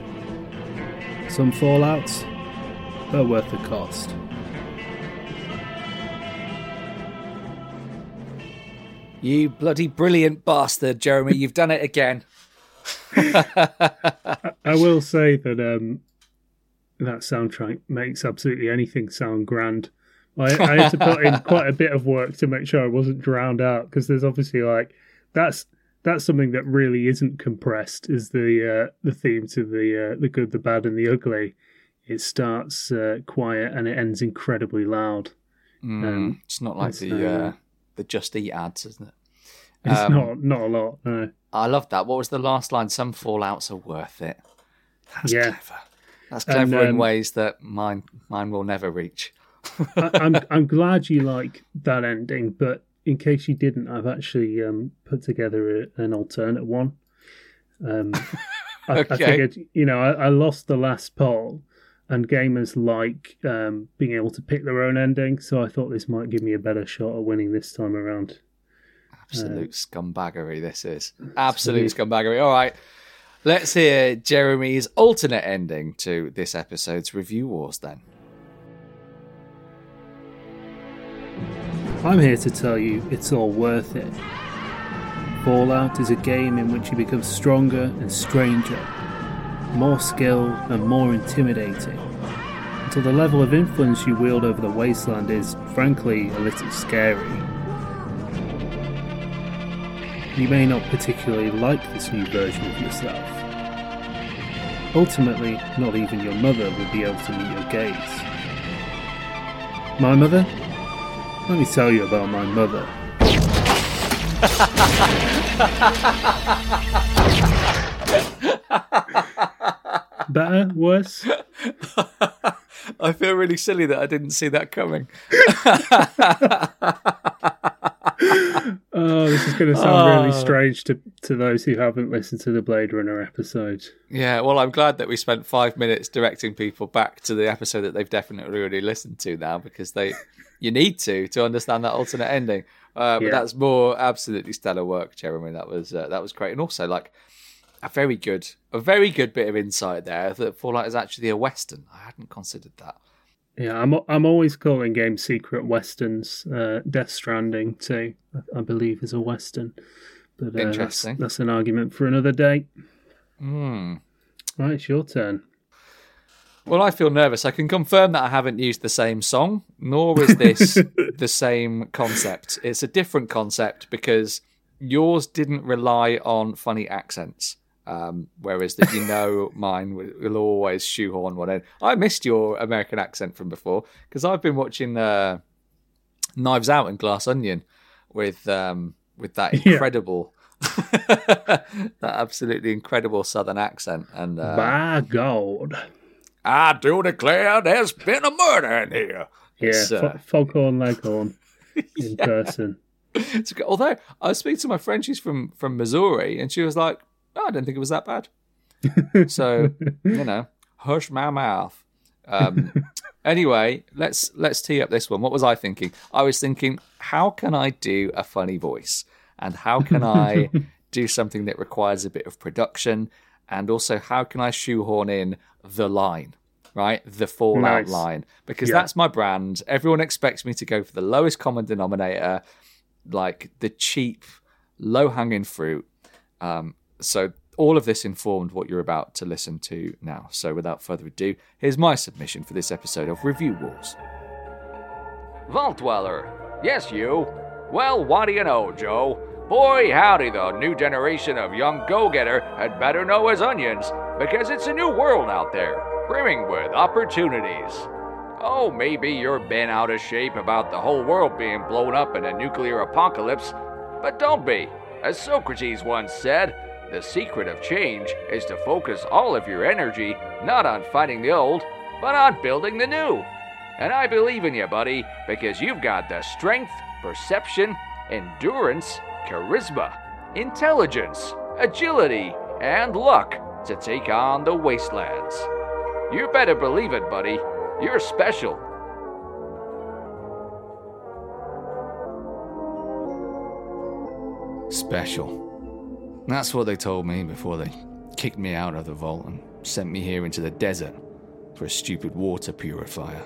Some fallouts, they're worth the cost. You bloody brilliant bastard, Jeremy. You've done it again. I will say that um, that soundtrack makes absolutely anything sound grand. I, I had to put in quite a bit of work to make sure I wasn't drowned out because there's obviously like that's that's something that really isn't compressed is the uh, the theme to the uh, the good, the bad, and the ugly. It starts uh, quiet and it ends incredibly loud. Mm, Um, it's not like it's, the uh, the Just Eat ads, isn't it? It's Um, not not a lot. No. I love that. What was the last line? Some fallouts are worth it. That's Yeah. clever. That's And, clever in um, ways that mine mine will never reach. I, I'm I'm glad you like that ending, but in case you didn't, I've actually um, put together a, an alternate one. Um, I, I Okay. figured, you know, I, I lost the last poll, and gamers like um, being able to pick their own ending, so I thought this might give me a better shot at winning this time around. Absolute scumbaggery, this is. Absolute scumbaggery. All right. Let's hear Jeremy's alternate ending to this episode's Review Wars then. I'm here to tell you it's all worth it. Fallout is a game in which you become stronger and stranger, more skilled and more intimidating, until the level of influence you wield over the wasteland is, frankly, a little scary. You may not particularly like this new version of yourself. Ultimately, not even your mother will be able to meet your gaze. My mother? Let me tell you about my mother. Better? Worse? I feel really silly that I didn't see that coming. Oh, this is going to sound really Oh. strange to, to those who haven't listened to the Blade Runner episode. Yeah, well, I'm glad that we spent five minutes directing people back to the episode that they've definitely already listened to now because they, you need to to understand that alternate ending. Uh, but Yeah. that's more absolutely stellar work, Jeremy. That was uh, that was great, and also like a very good, a very good bit of insight there that Fallout is actually a western. I hadn't considered that. Yeah, I'm I'm always calling games secret westerns. Uh, Death Stranding too, I, I believe, is a western. But uh, that's, Interesting. that's an argument for another day. Hmm. Right, it's your turn. Well, I feel nervous. I can confirm that I haven't used the same song, nor is this the same concept. It's a different concept because yours didn't rely on funny accents, um, whereas that you know mine will, will always shoehorn one in. I missed your American accent from before because I've been watching uh, Knives Out and Glass Onion with um, with that Yeah. incredible. that absolutely incredible southern accent and uh, By God. I do declare there's been a murder in here. Yeah, It's, uh, Fo- Foghorn Leghorn in person. It's. Although I was speaking to my friend, she's from from Missouri, and she was like, oh, "I didn't think it was that bad." so you know, hush my mouth. Um, anyway, let's let's tee up this one. What was I thinking? I was thinking, how can I do a funny voice, and how can I do something that requires a bit of production, and also how can I shoehorn in the line, right? The Fallout Nice. line, because Yeah. that's my brand. Everyone expects me to go for the lowest common denominator, like the cheap, low hanging fruit. Um, so all of this informed what you're about to listen to now. So without further ado, here's my submission for this episode of Review Wars. Vault Dweller. Yes, you. Well, what do you know, Joe? Boy, howdy, the new generation of young go getter had better know his onions, because it's a new world out there, brimming with opportunities. Oh, maybe you're bent out of shape about the whole world being blown up in a nuclear apocalypse, but don't be. As Socrates once said, the secret of change is to focus all of your energy not on fighting the old, but on building the new. And I believe in you, buddy, because you've got the strength, perception, endurance, charisma, intelligence, agility, and luck to take on the wastelands. You better believe it, buddy. You're special. Special. That's what they told me before they kicked me out of the vault and sent me here into the desert for a stupid water purifier.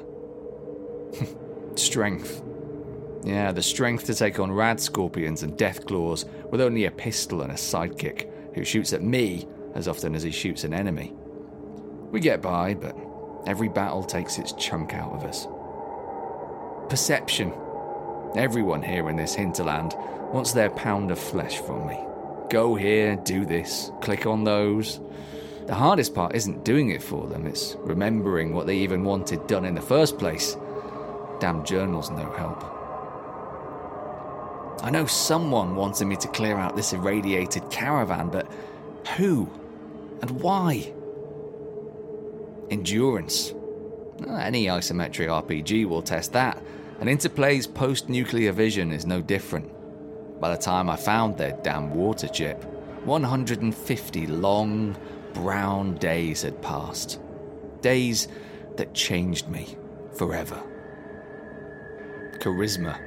strength. Yeah, the strength to take on rad scorpions and death claws with only a pistol and a sidekick. who shoots at me as often as he shoots an enemy. We get by, but every battle takes its chunk out of us. Perception. Everyone here in this hinterland wants their pound of flesh from me. Go here, do this, click on those. The hardest part isn't doing it for them, it's remembering what they even wanted done in the first place. Damn journal's no help. I know someone wanted me to clear out this irradiated caravan, but who? And why? Endurance. Ah, any isometric RPG will test that, and Interplay's post nuclear vision is no different. By the time I found their damn water chip, 150 long, brown days had passed. Days that changed me forever. Charisma.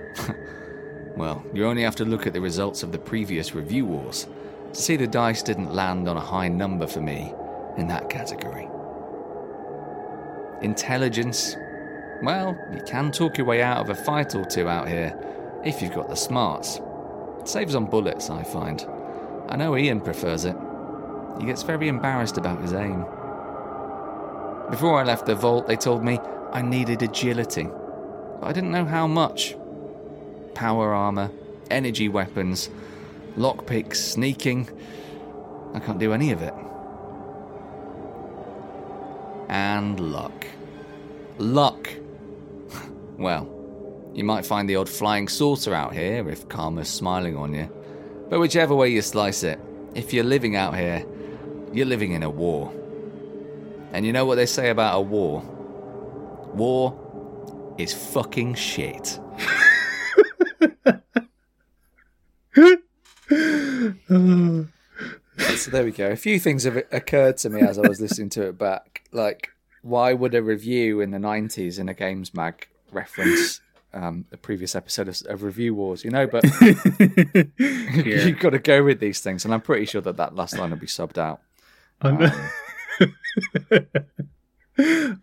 well, you only have to look at the results of the previous review wars to see the dice didn't land on a high number for me in that category. Intelligence. Well, you can talk your way out of a fight or two out here if you've got the smarts. It saves on bullets, I find. I know Ian prefers it. He gets very embarrassed about his aim. Before I left the vault, they told me I needed agility, but I didn't know how much. Power armor, energy weapons, lockpicks, sneaking. I can't do any of it. And luck. Luck. well, you might find the odd flying saucer out here if karma's smiling on you. But whichever way you slice it, if you're living out here, you're living in a war. And you know what they say about a war? War is fucking shit. so there we go. A few things have occurred to me as I was listening to it back. Like, why would a review in the 90s in a Games Mag reference um, the previous episode of, of Review Wars, you know? But you've got to go with these things. And I'm pretty sure that that last line will be subbed out. Um,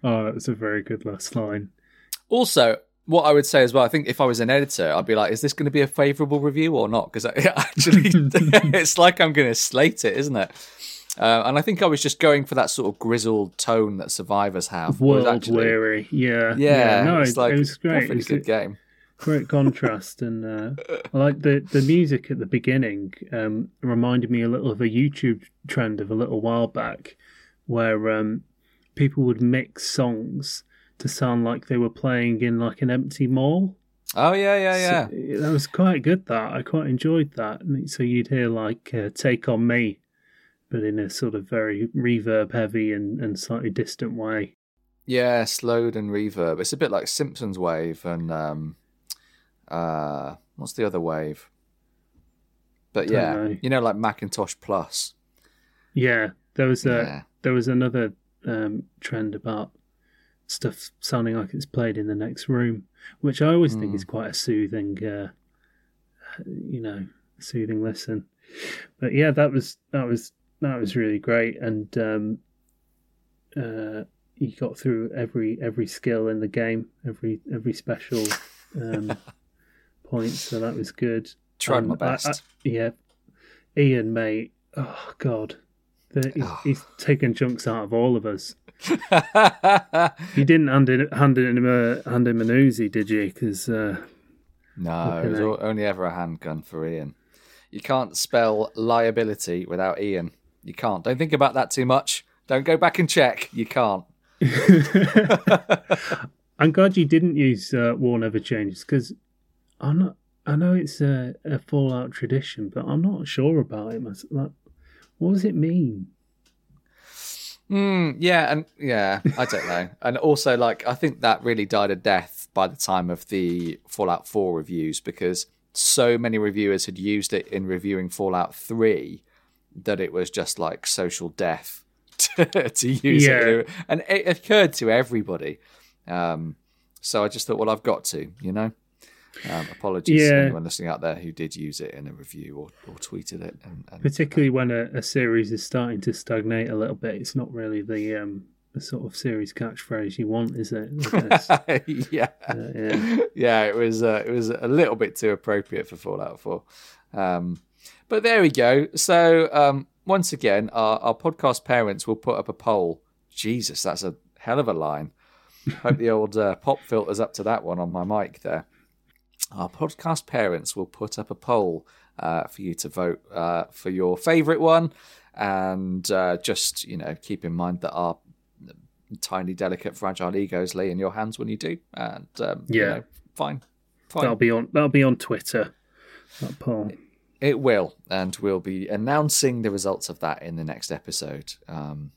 oh, that was a very good last line. Also, what I would say as well, I think if I was an editor, I'd be like, is this going to be a favourable review or not? Because actually, it's like I'm going to slate it, isn't it? Uh, and I think I was just going for that sort of grizzled tone that survivors have. World actually- weary. Yeah. Yeah, no, it's it, like it was great. It was good game. great contrast and uh, I like the the music at the beginning um, reminded me a little of a YouTube trend of a little while back where um, people would mix songs to sound like they were playing in like an empty mall. Oh yeah, yeah, yeah. So, that was quite good. That I quite enjoyed that. So you'd hear like uh, "Take on Me," but in a sort of very reverb heavy and, and slightly distant way. Yeah, slowed and reverb. It's a bit like Simpsons Wave and um, uh, what's the other wave? But yeah, know. you know, like Macintosh Plus. Yeah, there was a Yeah. there was another um, trend about stuff sounding like it's played in the next room, which I always think Hmm. is quite a soothing, uh, you know, soothing listen. But yeah, that was that was that was really great, and um, uh, you got through every every skill in the game, every every special um, point, so that was good. Tried Um, my I- I- best. yeah, Ian, mate. Oh God, the, he's, he's taken chunks out of all of us. You didn't hand, it, hand him a hand him an Uzi, did you? Because uh, no, it was o- only ever a handgun for Ian. You can't spell liability without Ian. You can't. Don't think about that too much. Don't go back and check. You can't. I'm glad you didn't use uh, War Never Changes because I'm not. I know it's a, a Fallout tradition, but I'm not sure about it. mys- Like, what does it mean? Mm, yeah, and yeah, I don't know. and also, like, I think that really died a death by the time of the Fallout 4 reviews because so many reviewers had used it in reviewing Fallout 3 that it was just like social death to, to use Yeah. it. And it occurred to everybody. Um, so I just thought, well, I've got to, you know? Um, apologies to anyone listening out there who did use it in a review or, or tweeted it. And, and Particularly when a, a series is starting to stagnate a little bit, it's not really the um, the sort of series catchphrase you want, is it? Yeah. Uh, yeah. yeah, it was uh, it was a little bit too appropriate for Fallout 4. Um, but there we go. So um, once again, our, our podcast parents will put up a poll. Jesus, that's a hell of a line. Hope the old uh, pop filter's up to that one on my mic there. Our podcast parents will put up a poll uh, for you to vote uh, for your favourite one, and uh, just you know keep in mind that our tiny, delicate, fragile egos lay in your hands when you do, and um, you Yeah. know, fine, fine. That'll be on. That'll be on Twitter. That poll. It will, and we'll be announcing the results of that in the next episode. Um,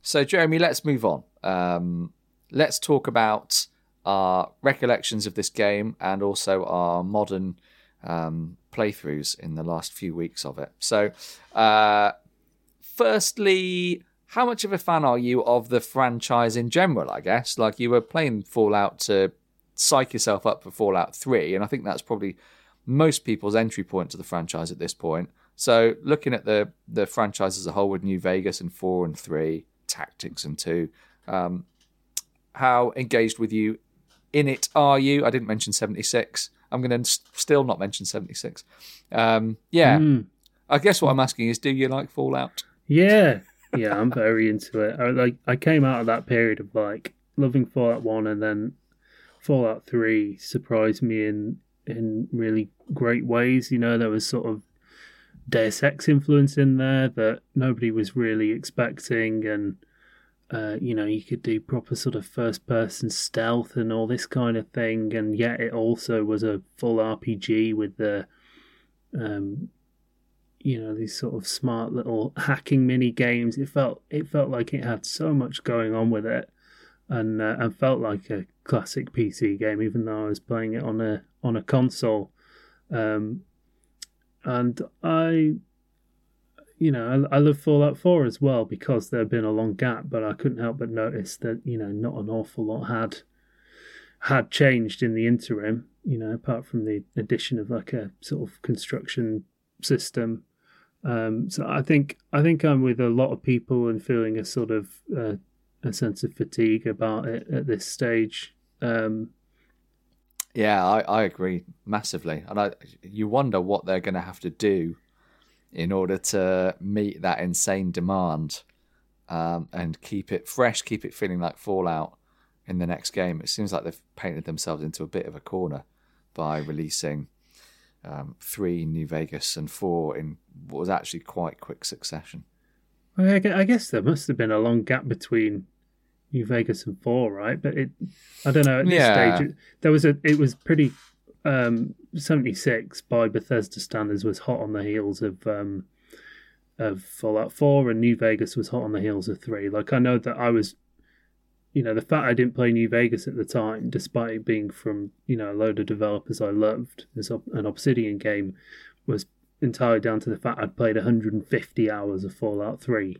so, Jeremy, let's move on. Um, let's talk about our recollections of this game and also our modern um, playthroughs in the last few weeks of it. So, uh, firstly, how much of a fan are you of the franchise in general? I guess, like you were playing Fallout to psych yourself up for Fallout 3, and I think that's probably most people's entry point to the franchise at this point. So looking at the the franchise as a whole with New Vegas and four and three, Tactics and two, um, how engaged with you in it are you? I didn't mention seventy six. I'm going to still not mention seventy six. Um, yeah, Mm. I guess what I'm asking is, do you like Fallout? Yeah, yeah, I'm very into it. I like I came out of that period of like loving Fallout One, and then Fallout Three surprised me in in really great ways. You know, there was sort of Deus Ex influence in there that nobody was really expecting, and uh, you know, you could do proper sort of first person stealth and all this kind of thing, and yet it also was a full RPG with the um, you know these sort of smart little hacking mini games. It felt it felt like it had so much going on with it, and uh, and felt like a classic PC game, even though I was playing it on a on a console. Um, and I, you know, I, I love Fallout Four as well because there had been a long gap, but I couldn't help but notice that you know not an awful lot had had changed in the interim. You know, apart from the addition of like a sort of construction system um, so I think I think I'm with a lot of people and feeling a sort of uh, a sense of fatigue about it at this stage. Um, Yeah, I, I agree massively, and I you wonder what they're going to have to do in order to meet that insane demand um, and keep it fresh, keep it feeling like Fallout in the next game. It seems like they've painted themselves into a bit of a corner by releasing um, three New Vegas and four in what was actually quite quick succession. I I guess there must have been a long gap between New Vegas and four, right? But it, I don't know. At this Yeah. stage, it, there was a. It was pretty. Um, Seventy six by Bethesda standards was hot on the heels of um, of Fallout Four, and New Vegas was hot on the heels of three. Like I know that I was, you know, the fact I didn't play New Vegas at the time, despite it being from you know a load of developers I loved, as an Obsidian game, was entirely down to the fact I'd played 150 hours of Fallout 3,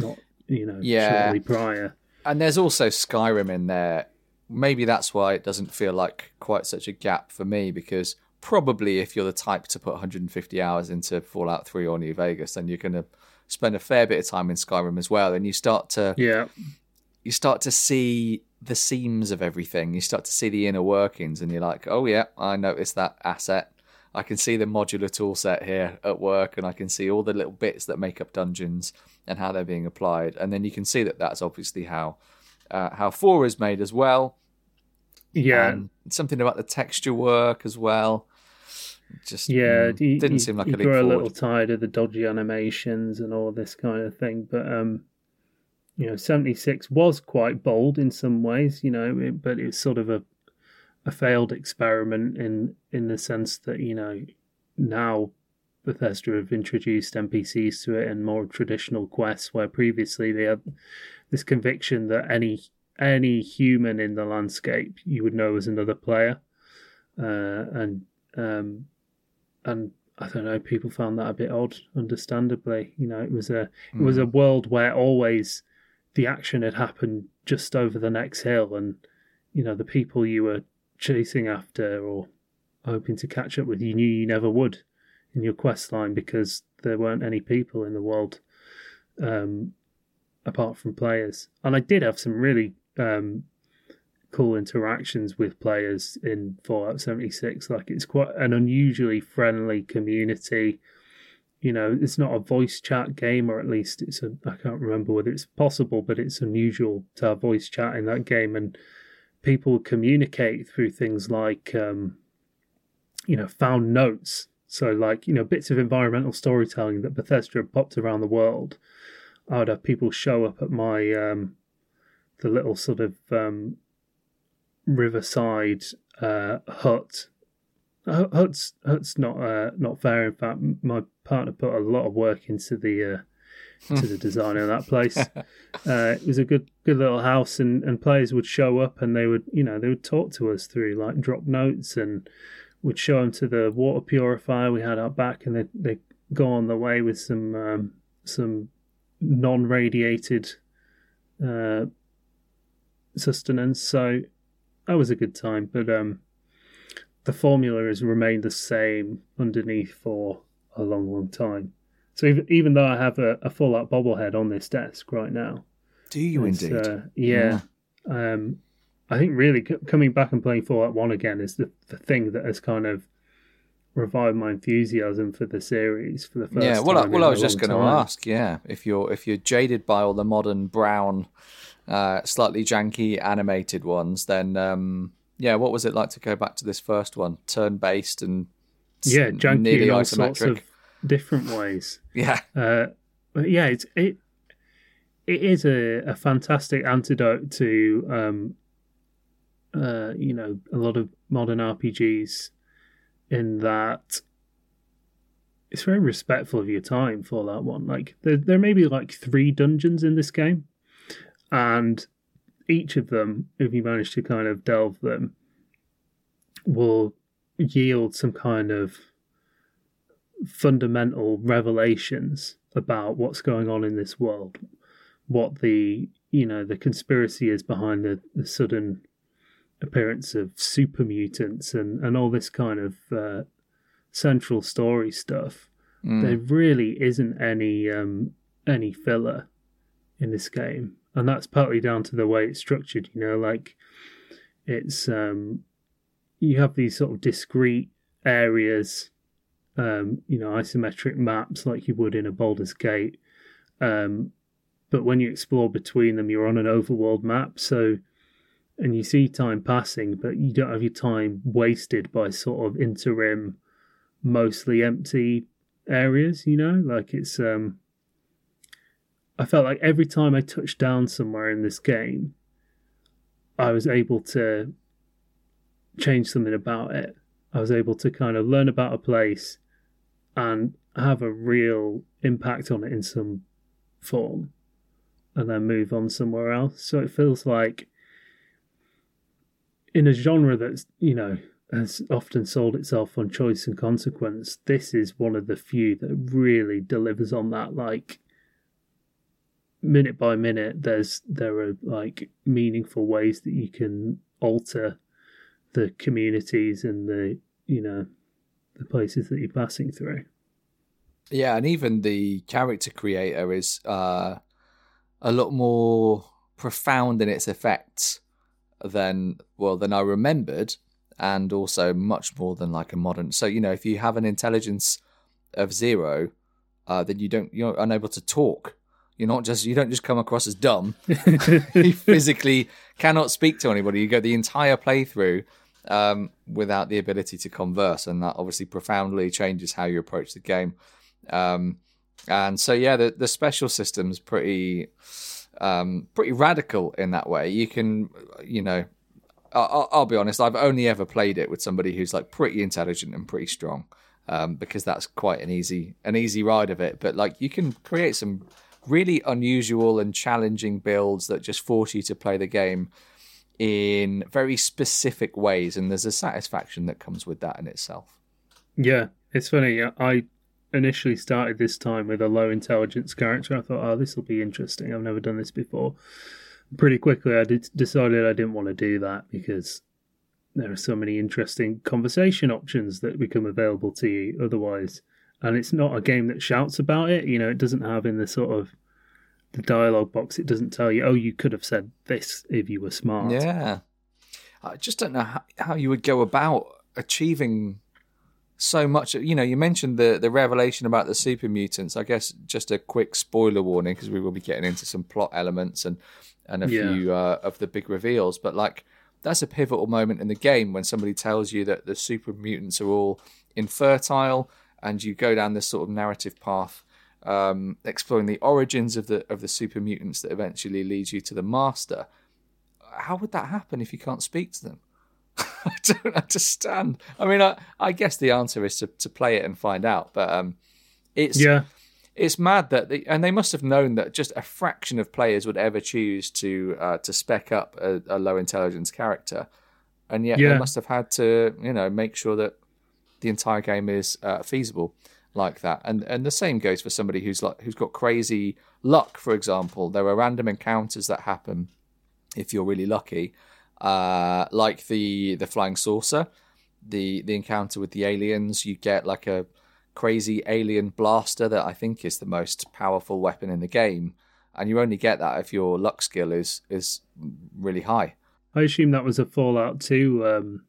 not, you know, Yeah. shortly prior. And there's also Skyrim in there. Maybe that's why it doesn't feel like quite such a gap for me because probably if you're the type to put 150 hours into Fallout 3 or New Vegas, then you're going to spend a fair bit of time in Skyrim as well. And you start to Yeah. you start to see the seams of everything. You start to see the inner workings, and you're like, oh yeah, I noticed that asset. I can see the modular tool set here at work, and I can see all the little bits that make up dungeons and how they're being applied. And then you can see that that's obviously how uh, how four is made as well. Yeah. And something about the texture work as well. Just yeah, mm, you, didn't you- seem like you a leap a little tired of the dodgy animations and all this kind of thing. But um, you know, seventy six was quite bold in some ways, you know, it, but it's sort of a a failed experiment in in the sense that you know now Bethesda have introduced NPCs to it and more traditional quests, where previously they had this conviction that any any human in the landscape you would know as another player, uh, and um, and I don't know, people found that a bit odd. Understandably, you know, it was a it was a world where always the action had happened just over the next hill, and you know the people you were chasing after or hoping to catch up with, you knew you never would in your quest line because there weren't any people in the world um, apart from players. And I did have some really um, cool interactions with players in Fallout 76. Like it's quite an unusually friendly community. you know, it's not a voice chat game, or at least it's a. I can't remember whether it's possible, but it's unusual to have voice chat in that game, and people communicate through things like, um, you know, found notes. So, like, you know, bits of environmental storytelling that Bethesda popped around the world. I would have people show up at my um, the little sort of um, riverside uh, hut. Hut's hut's not uh, not fair. In fact, my partner put a lot of work into the uh, to the design of that place. Uh, it was a good good little house, and, and players would show up, and they would you know they would talk to us through like drop notes, and we'd show them to the water purifier we had out back, and they they go on the way with some um, some non radiated uh, sustenance. So that was a good time, but um, the formula has remained the same underneath for a long, long time. So even, even though I have a, a Fallout bobblehead on this desk right now, Do you indeed? uh, yeah, um, I think really c- coming back and playing Fallout One again is the, the thing that has kind of revived my enthusiasm for the series for the first yeah. Well, I, well, I was just going to ask. Yeah, if you're if you're jaded by all the modern brown, uh, slightly janky animated ones, then um, yeah, what was it like to go back to this first one, turn based and yeah, janky all isometric? sorts of different ways. Yeah, Uh, but yeah, it's it it is a, a fantastic antidote to um, uh, you know a lot of modern RPGs in that it's very respectful of your time for that one. Like there there may be like three dungeons in this game, and each of them, if you manage to kind of delve them, will yield some kind of fundamental revelations about what's going on in this world, what the you know the conspiracy is behind the, the sudden appearance of super mutants and and all this kind of uh, central story stuff. Mm. There really isn't any um, any filler in this game, and that's partly down to the way it's structured. You know, like it's um, you have these sort of discrete areas um, you know, isometric maps like you would in a Baldur's Gate. Um, but when you explore between them, you're on an overworld map. So, and you see time passing, but you don't have your time wasted by sort of interim, mostly empty areas. You know, like it's. Um, I felt like every time I touched down somewhere in this game, I was able to change something about it. I was able to kind of learn about a place and have a real impact on it in some form and then move on somewhere else. So it feels like in a genre that's, you know, has often sold itself on choice and consequence, this is one of the few that really delivers on that like minute by minute there's there are like meaningful ways that you can alter the communities and the you know the places that you're passing through. Yeah, and even the character creator is uh, a lot more profound in its effects than well than I remembered, and also much more than like a modern. So you know, if you have an intelligence of zero, uh, then you don't you're unable to talk. You're not just you don't just come across as dumb. you physically cannot speak to anybody. You go the entire playthrough um, without the ability to converse, and that obviously profoundly changes how you approach the game. Um, and so, yeah, the, the special system's pretty um, pretty radical in that way. You can, you know, I'll, I'll be honest, I've only ever played it with somebody who's like pretty intelligent and pretty strong, um, because that's quite an easy an easy ride of it. But like, you can create some really unusual and challenging builds that just force you to play the game in very specific ways, and there's a satisfaction that comes with that in itself. Yeah, it's funny. I initially started this time with a low intelligence character. I thought, oh, this will be interesting. I've never done this before. Pretty quickly, I did, decided I didn't want to do that because there are so many interesting conversation options that become available to you otherwise. And it's not a game that shouts about it. You know, it doesn't have in the sort of the dialogue box. It doesn't tell you, oh, you could have said this if you were smart. Yeah, I just don't know how, how you would go about achieving so much. You know, you mentioned the the revelation about the super mutants. I guess just a quick spoiler warning because we will be getting into some plot elements and and a Yeah. few uh, of the big reveals. But like, that's a pivotal moment in the game when somebody tells you that the super mutants are all infertile, and you go down this sort of narrative path. Um, exploring the origins of the of the super mutants that eventually leads you to the master. How would that happen if you can't speak to them? I don't understand. I mean, I, I guess the answer is to, to play it and find out. But um, it's Yeah, it's mad that they, and they must have known that just a fraction of players would ever choose to uh, to spec up a, a low intelligence character, and yet Yeah. they must have had to you know make sure that the entire game is uh, feasible like that. And and the same goes for somebody who's like who's got crazy luck. For example, there are random encounters that happen if you're really lucky, uh, like the the flying saucer, the the encounter with the aliens. You get like a crazy alien blaster that I think is the most powerful weapon in the game, and you only get that if your luck skill is is really high. I assume that was a Fallout 2 um,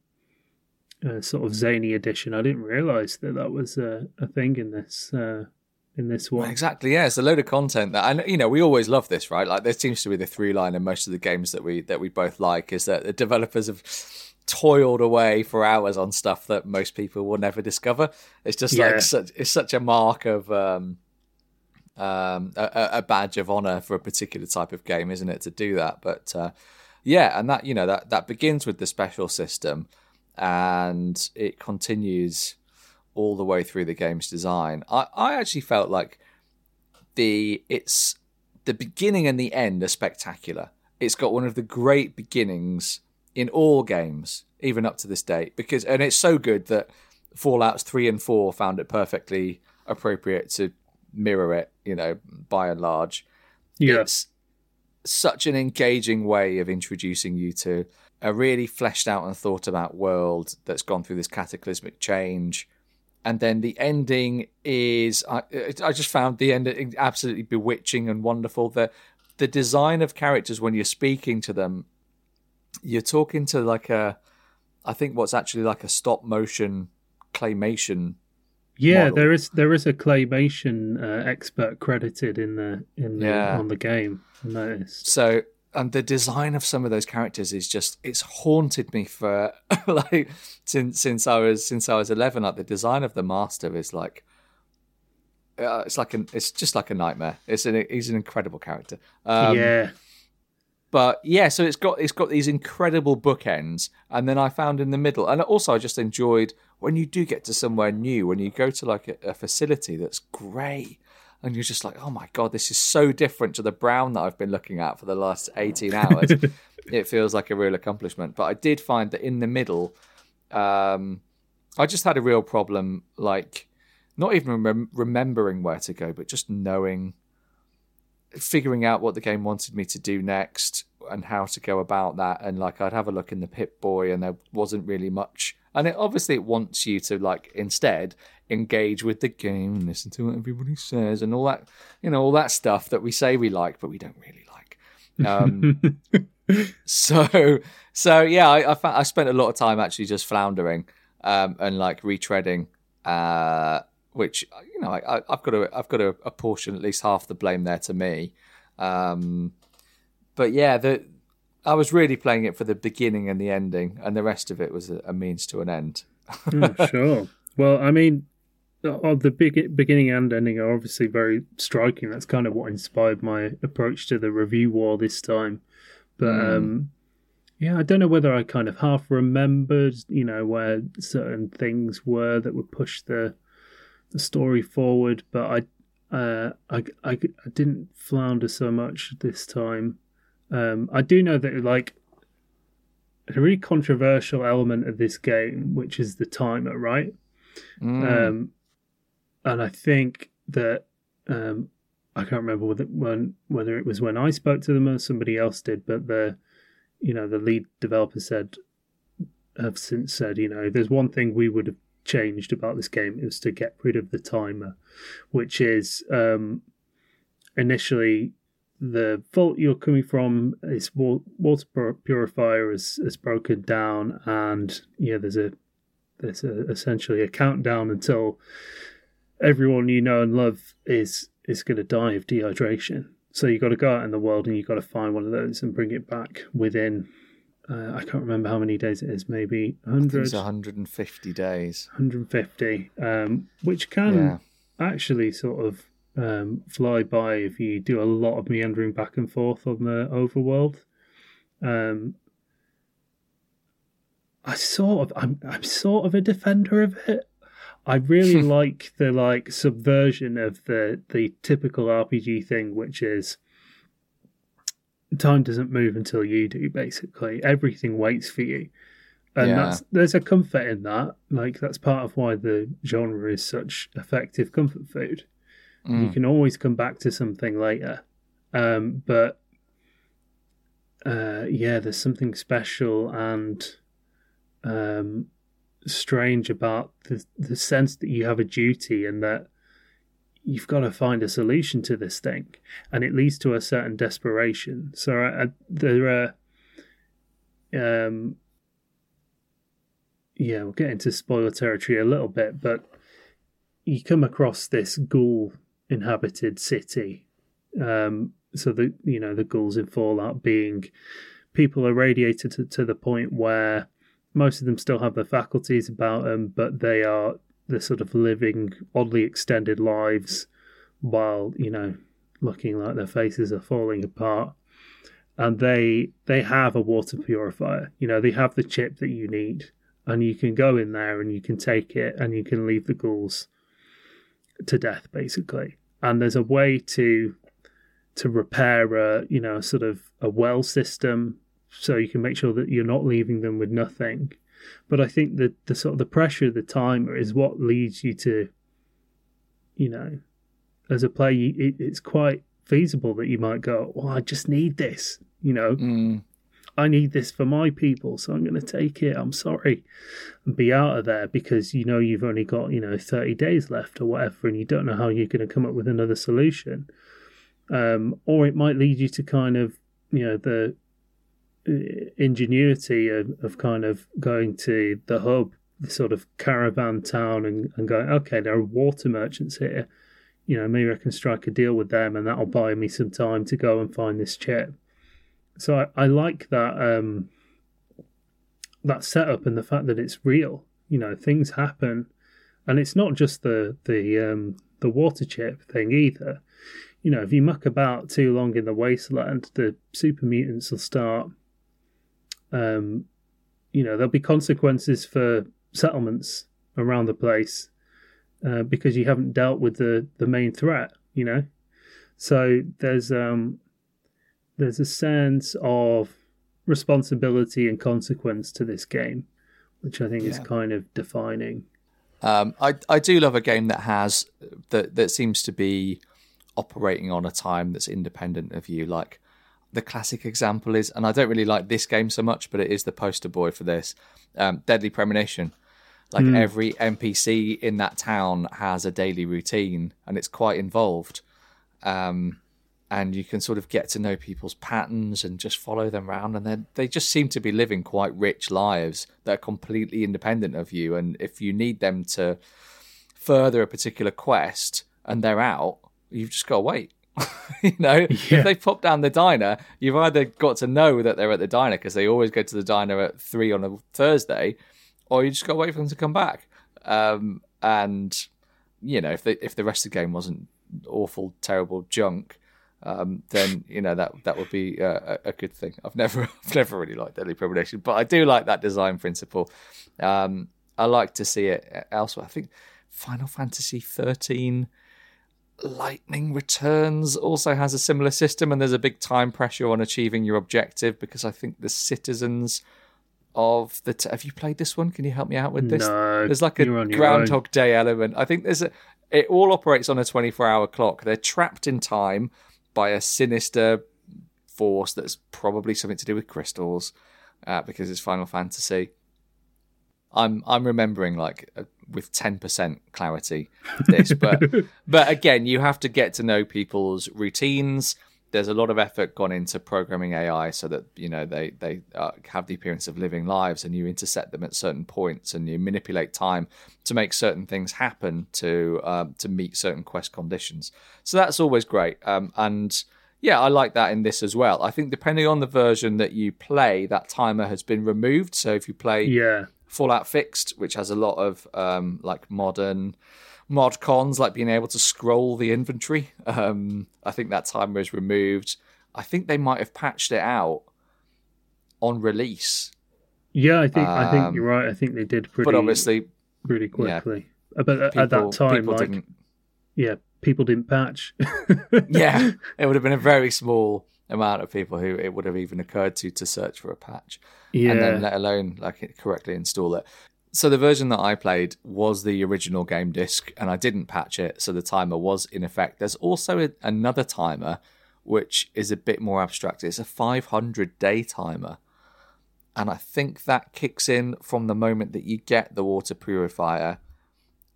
uh, sort of zany edition. I didn't realise that that was a, a thing in this uh, in this one. Exactly, yeah. It's a load of content that, and you know, we always love this, right? Like, there seems to be the through line in most of the games that we that we both like is that the developers have toiled away for hours on stuff that most people will never discover. It's just Yeah. like such, it's such a mark of um, um, a, a badge of honor for a particular type of game, isn't it, to do that? But uh, yeah, and that you know that that begins with the special system, and it continues all the way through the game's design. I, I actually felt like the it's the beginning and the end are spectacular. It's got one of the great beginnings in all games, even up to this date, because and it's so good that Fallout's three and four found it perfectly appropriate to mirror it. You know, by and large, Yeah, it's such an engaging way of introducing you to a really fleshed out and thought about world that's gone through this cataclysmic change. And then the ending is, I, I just found the ending absolutely bewitching and wonderful. The, the design of characters when you're speaking to them, you're talking to like a, I think what's actually like a stop motion claymation yeah. model. There is there is a claymation uh, expert credited in the in the, Yeah. on the game. I noticed. So, and the design of some of those characters is just it's haunted me for like since since I was since I was eleven. Like the design of the master is like. Uh, it's like an. It's just like a nightmare. It's an. He's an incredible character. Um, yeah, but yeah, so it's got it's got these incredible bookends, and then I found in the middle, and also I just enjoyed when you do get to somewhere new, when you go to like a, a facility that's grey, and you're just like, oh my god, this is so different to the brown that I've been looking at for the last eighteen hours. it feels like a real accomplishment. But I did find that in the middle, um, I just had a real problem, like not even rem- remembering where to go, but just knowing figuring out what the game wanted me to do next and how to go about that and like I'd have a look in the Pip Boy and there wasn't really much and it obviously it wants you to like instead engage with the game and listen to what everybody says and all that you know all that stuff that we say we like but we don't really like um so so yeah I I, I spent a lot of time actually just floundering um and like retreading uh which you know I, I've got to I've got to apportion at least half the blame there to me. Um, but yeah, the I was really playing it for the beginning and the ending, and the rest of it was a, a means to an end. Oh, sure. Well, I mean, the big, beginning and ending are obviously very striking. That's kind of what inspired my approach to the review war this time. But Mm. um, yeah, I don't know whether I kind of half remembered, you know, where certain things were that would push the the story forward. But I, uh, I, I, I didn't flounder so much this time. Um, I do know that like a really controversial element of this game, which is the timer, right? Mm. Um, and I think that um, I can't remember whether when whether it was when I spoke to them or somebody else did, but the you know the lead developer said have since said you know there's one thing we would have changed about this game is to get rid of the timer, which is um, initially the vault you're coming from is water purifier is, is broken down and yeah there's a there's a, essentially a countdown until everyone you know and love is is going to die of dehydration. So you've got to go out in the world and you've got to find one of those and bring it back within. Uh, I can't remember how many days it is. Maybe I 100, it's 150 days. 150, um, which can Yeah. actually sort of um, fly by if you do a lot of meandering back and forth on the overworld. Um, I sort of, I'm, I'm sort of a defender of it. I really like the like subversion of the the typical RPG thing, which is time doesn't move until you do. Basically, everything waits for you, and Yeah. that's there's a comfort in that. Like that's part of why the genre is such effective comfort food. You Mm. can always come back to something later, um, but uh, yeah, there's something special and um, strange about the the sense that you have a duty and that you've got to find a solution to this thing, and it leads to a certain desperation. So uh, there are, um, yeah, we'll get into spoiler territory a little bit, but you come across this ghoul inhabited city. Um, so the you know the ghouls in Fallout being people irradiated to, to the point where most of them still have their faculties about them, but they are the sort of living oddly extended lives while you know looking like their faces are falling apart. And they they have a water purifier. You know they have the chip that you need, and you can go in there and you can take it and you can leave the ghouls to death basically. And there's a way to to repair a you know sort of a well system so you can make sure that you're not leaving them with nothing. But i think that the sort of the pressure of the timer is what leads you to you know as a player it, it's quite feasible that you might go well i just need this you know? Mm. I need this for my people, so I'm going to take it. I'm sorry, and be out of there because you know you've only got you know 30 days left or whatever, and you don't know how you're going to come up with another solution. Um, or it might lead you to kind of you know the uh, ingenuity of, of kind of going to the hub, the sort of caravan town, and, and going, okay, there are water merchants here. You know, maybe I can strike a deal with them, and that'll buy me some time to go and find this chip so I, I like that um that setup and the fact that it's real you know things happen. And it's not just the the um the water chip thing either. You know if you muck about too long in the wasteland the super mutants will start um you know there'll be consequences for settlements around the place uh, because you haven't dealt with the the main threat you know? So there's um there's a sense of responsibility and consequence to this game, which I think is kind of defining. Um, I I do love a game that has that that seems to be operating on a time that's independent of you. Like the classic example is, and I don't really like this game so much, but it is the poster boy for this. Um, Deadly Premonition. Like every NPC in that town has a daily routine, and it's quite involved. Um, and you can sort of get to know people's patterns and just follow them around and then they just seem to be living quite rich lives that are completely independent of you and if you need them to further a particular quest and they're out you've just got to wait. You know? Yeah. if they pop down the diner you've either got to know that they're at the diner because they always go to the diner at three on a thursday or you just got to wait for them to come back. Um, and you know if they, if the rest of the game wasn't awful terrible junk um, then you know that that would be uh, a, good thing. I've never I've never really liked Deadly Premonition, but I do like that design principle. Um, I like to see it elsewhere. I think Final Fantasy thirteen Lightning Returns also has a similar system, and there's a big time pressure on achieving your objective because I think the citizens of the t- have you played this one? Can you help me out with this? No, there's like a you're on your Groundhog Day element. I think there's a. It all operates on a 24 hour clock. They're trapped in time by a sinister force that's probably something to do with crystals, uh, because it's Final Fantasy. I'm I'm remembering like uh, with 10% clarity this, but but again, you have to get to know people's routines. There's a lot of effort gone into programming AI so that you know they they uh, have the appearance of living lives, and you intercept them at certain points, and you manipulate time to make certain things happen to um, to meet certain quest conditions. So that's always great, um, and yeah, I like that in this as well. I think depending on the version that you play, that timer has been removed. So if you play Yeah. Fallout Fixt, which has a lot of um, like modern mod cons, like being able to scroll the inventory. Um, I think that timer is removed. I think they might have patched it out on release, Yeah, I think I think Um, you're right. I think they did pretty but obviously pretty quickly. Uh, But at, people, at that time, like didn't. yeah, people didn't patch. Yeah, it would have been a very small amount of people who it would have even occurred to to search for a patch. yeah, and then let alone like correctly install it. So the version that I played was the original game disc, and I didn't patch it, so the timer was in effect. There's also a, another timer which is a bit more abstract. It's a 500 day timer, and I think that kicks in from the moment that you get the water purifier,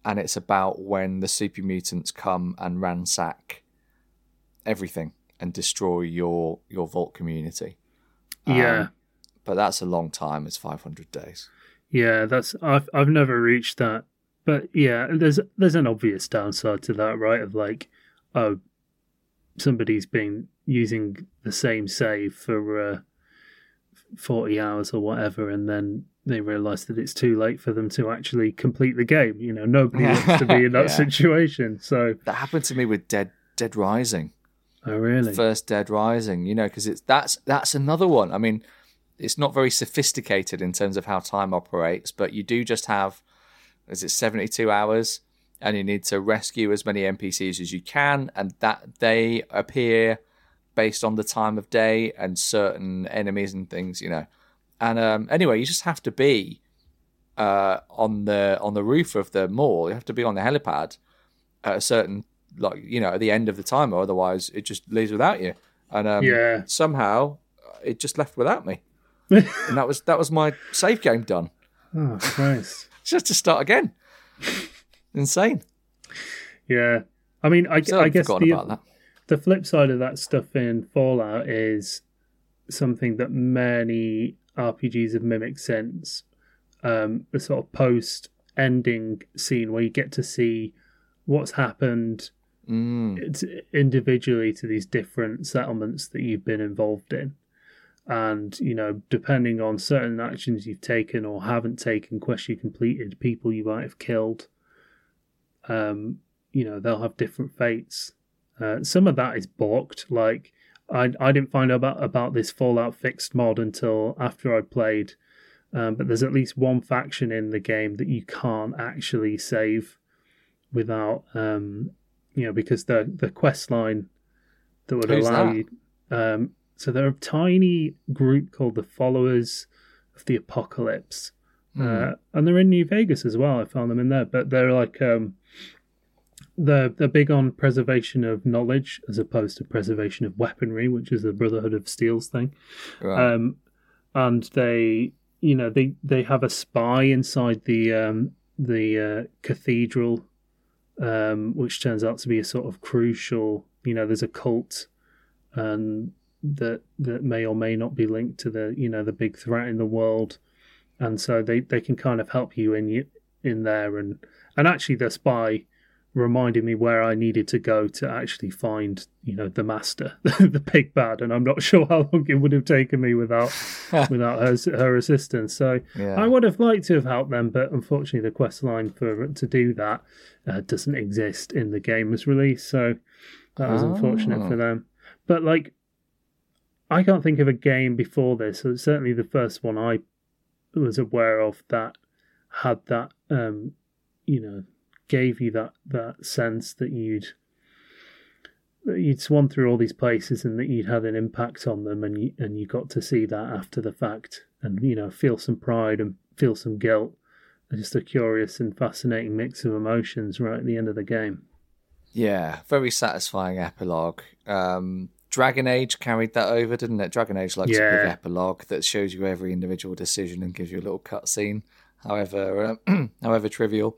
and it's about when the super mutants come and ransack everything and destroy your your vault community yeah. um, but that's a long time. It's 500 days. Yeah, that's I've I've never reached that, but yeah, there's there's an obvious downside to that, right? Of like, oh, somebody's been using the same save for uh, forty hours or whatever, and then they realise that it's too late for them to actually complete the game. You know, nobody wants to be in that Yeah. situation. So, That happened to me with Dead Dead Rising, oh really? first Dead Rising. You know, because it's that's that's another one. I mean, it's not very sophisticated in terms of how time operates, but you do just have is it 72 hours, and you need to rescue as many NPCs as you can, and that they appear based on the time of day and certain enemies and things. You know, and um, anyway, you just have to be uh, on the on the roof of the mall. You have to be on the helipad at a certain like you know at the end of the timer. Otherwise, it just leaves without you. And um, Yeah. somehow it just left without me, and that was that was my save game done. Oh Christ! Just to start again. Insane. yeah, I mean, I, I guess the, about that. the flip side of that stuff in Fallout is something that many RPGs have mimicked since um, the sort of post ending scene where you get to see what's happened Mm. individually to these different settlements that you've been involved in. And, you know, depending on certain actions you've taken or haven't taken, quests you completed, people you might have killed, um, you know, they'll have different fates. Uh, some of that is blocked. Like, I, I didn't find out about, about this Fallout Fixt mod until after I played. Um, but there's at least one faction in the game that you can't actually save without, um, you know, because the the quest line that would Who's allow that? you. Um, so they're a tiny group called the Followers of the Apocalypse, uh, and they're in New Vegas as well. I found them in there, but they're like um, they're they're big on preservation of knowledge as opposed to preservation of weaponry, which is the Brotherhood of Steel's thing. Right. Um, and they, you know, they they have a spy inside the um, the uh, cathedral, um, which turns out to be a sort of crucial. You know, there's a cult, and that that may or may not be linked to the you know the big threat in the world, and so they they can kind of help you in in there and and actually the spy reminded me where I needed to go to actually find, you know, the master, the big bad, and I'm not sure how long it would have taken me without without her her assistance. So Yeah. I would have liked to have helped them, but unfortunately, the quest line for to do that uh, doesn't exist in the game as released. So that was unfortunate Oh. for them. But like, I can't think of a game before this. So certainly, the first one I was aware of that had that, um, you know, gave you that that sense that you'd that you'd swum through all these places and that you'd had an impact on them, and you and you got to see that after the fact, and you know, feel some pride and feel some guilt. Just a curious and fascinating mix of emotions right at the end of the game. Yeah, very satisfying epilogue. Um, Dragon Age carried that over, didn't it? Dragon Age likes a Yeah. big epilogue that shows you every individual decision and gives you a little cutscene, however, uh, however trivial.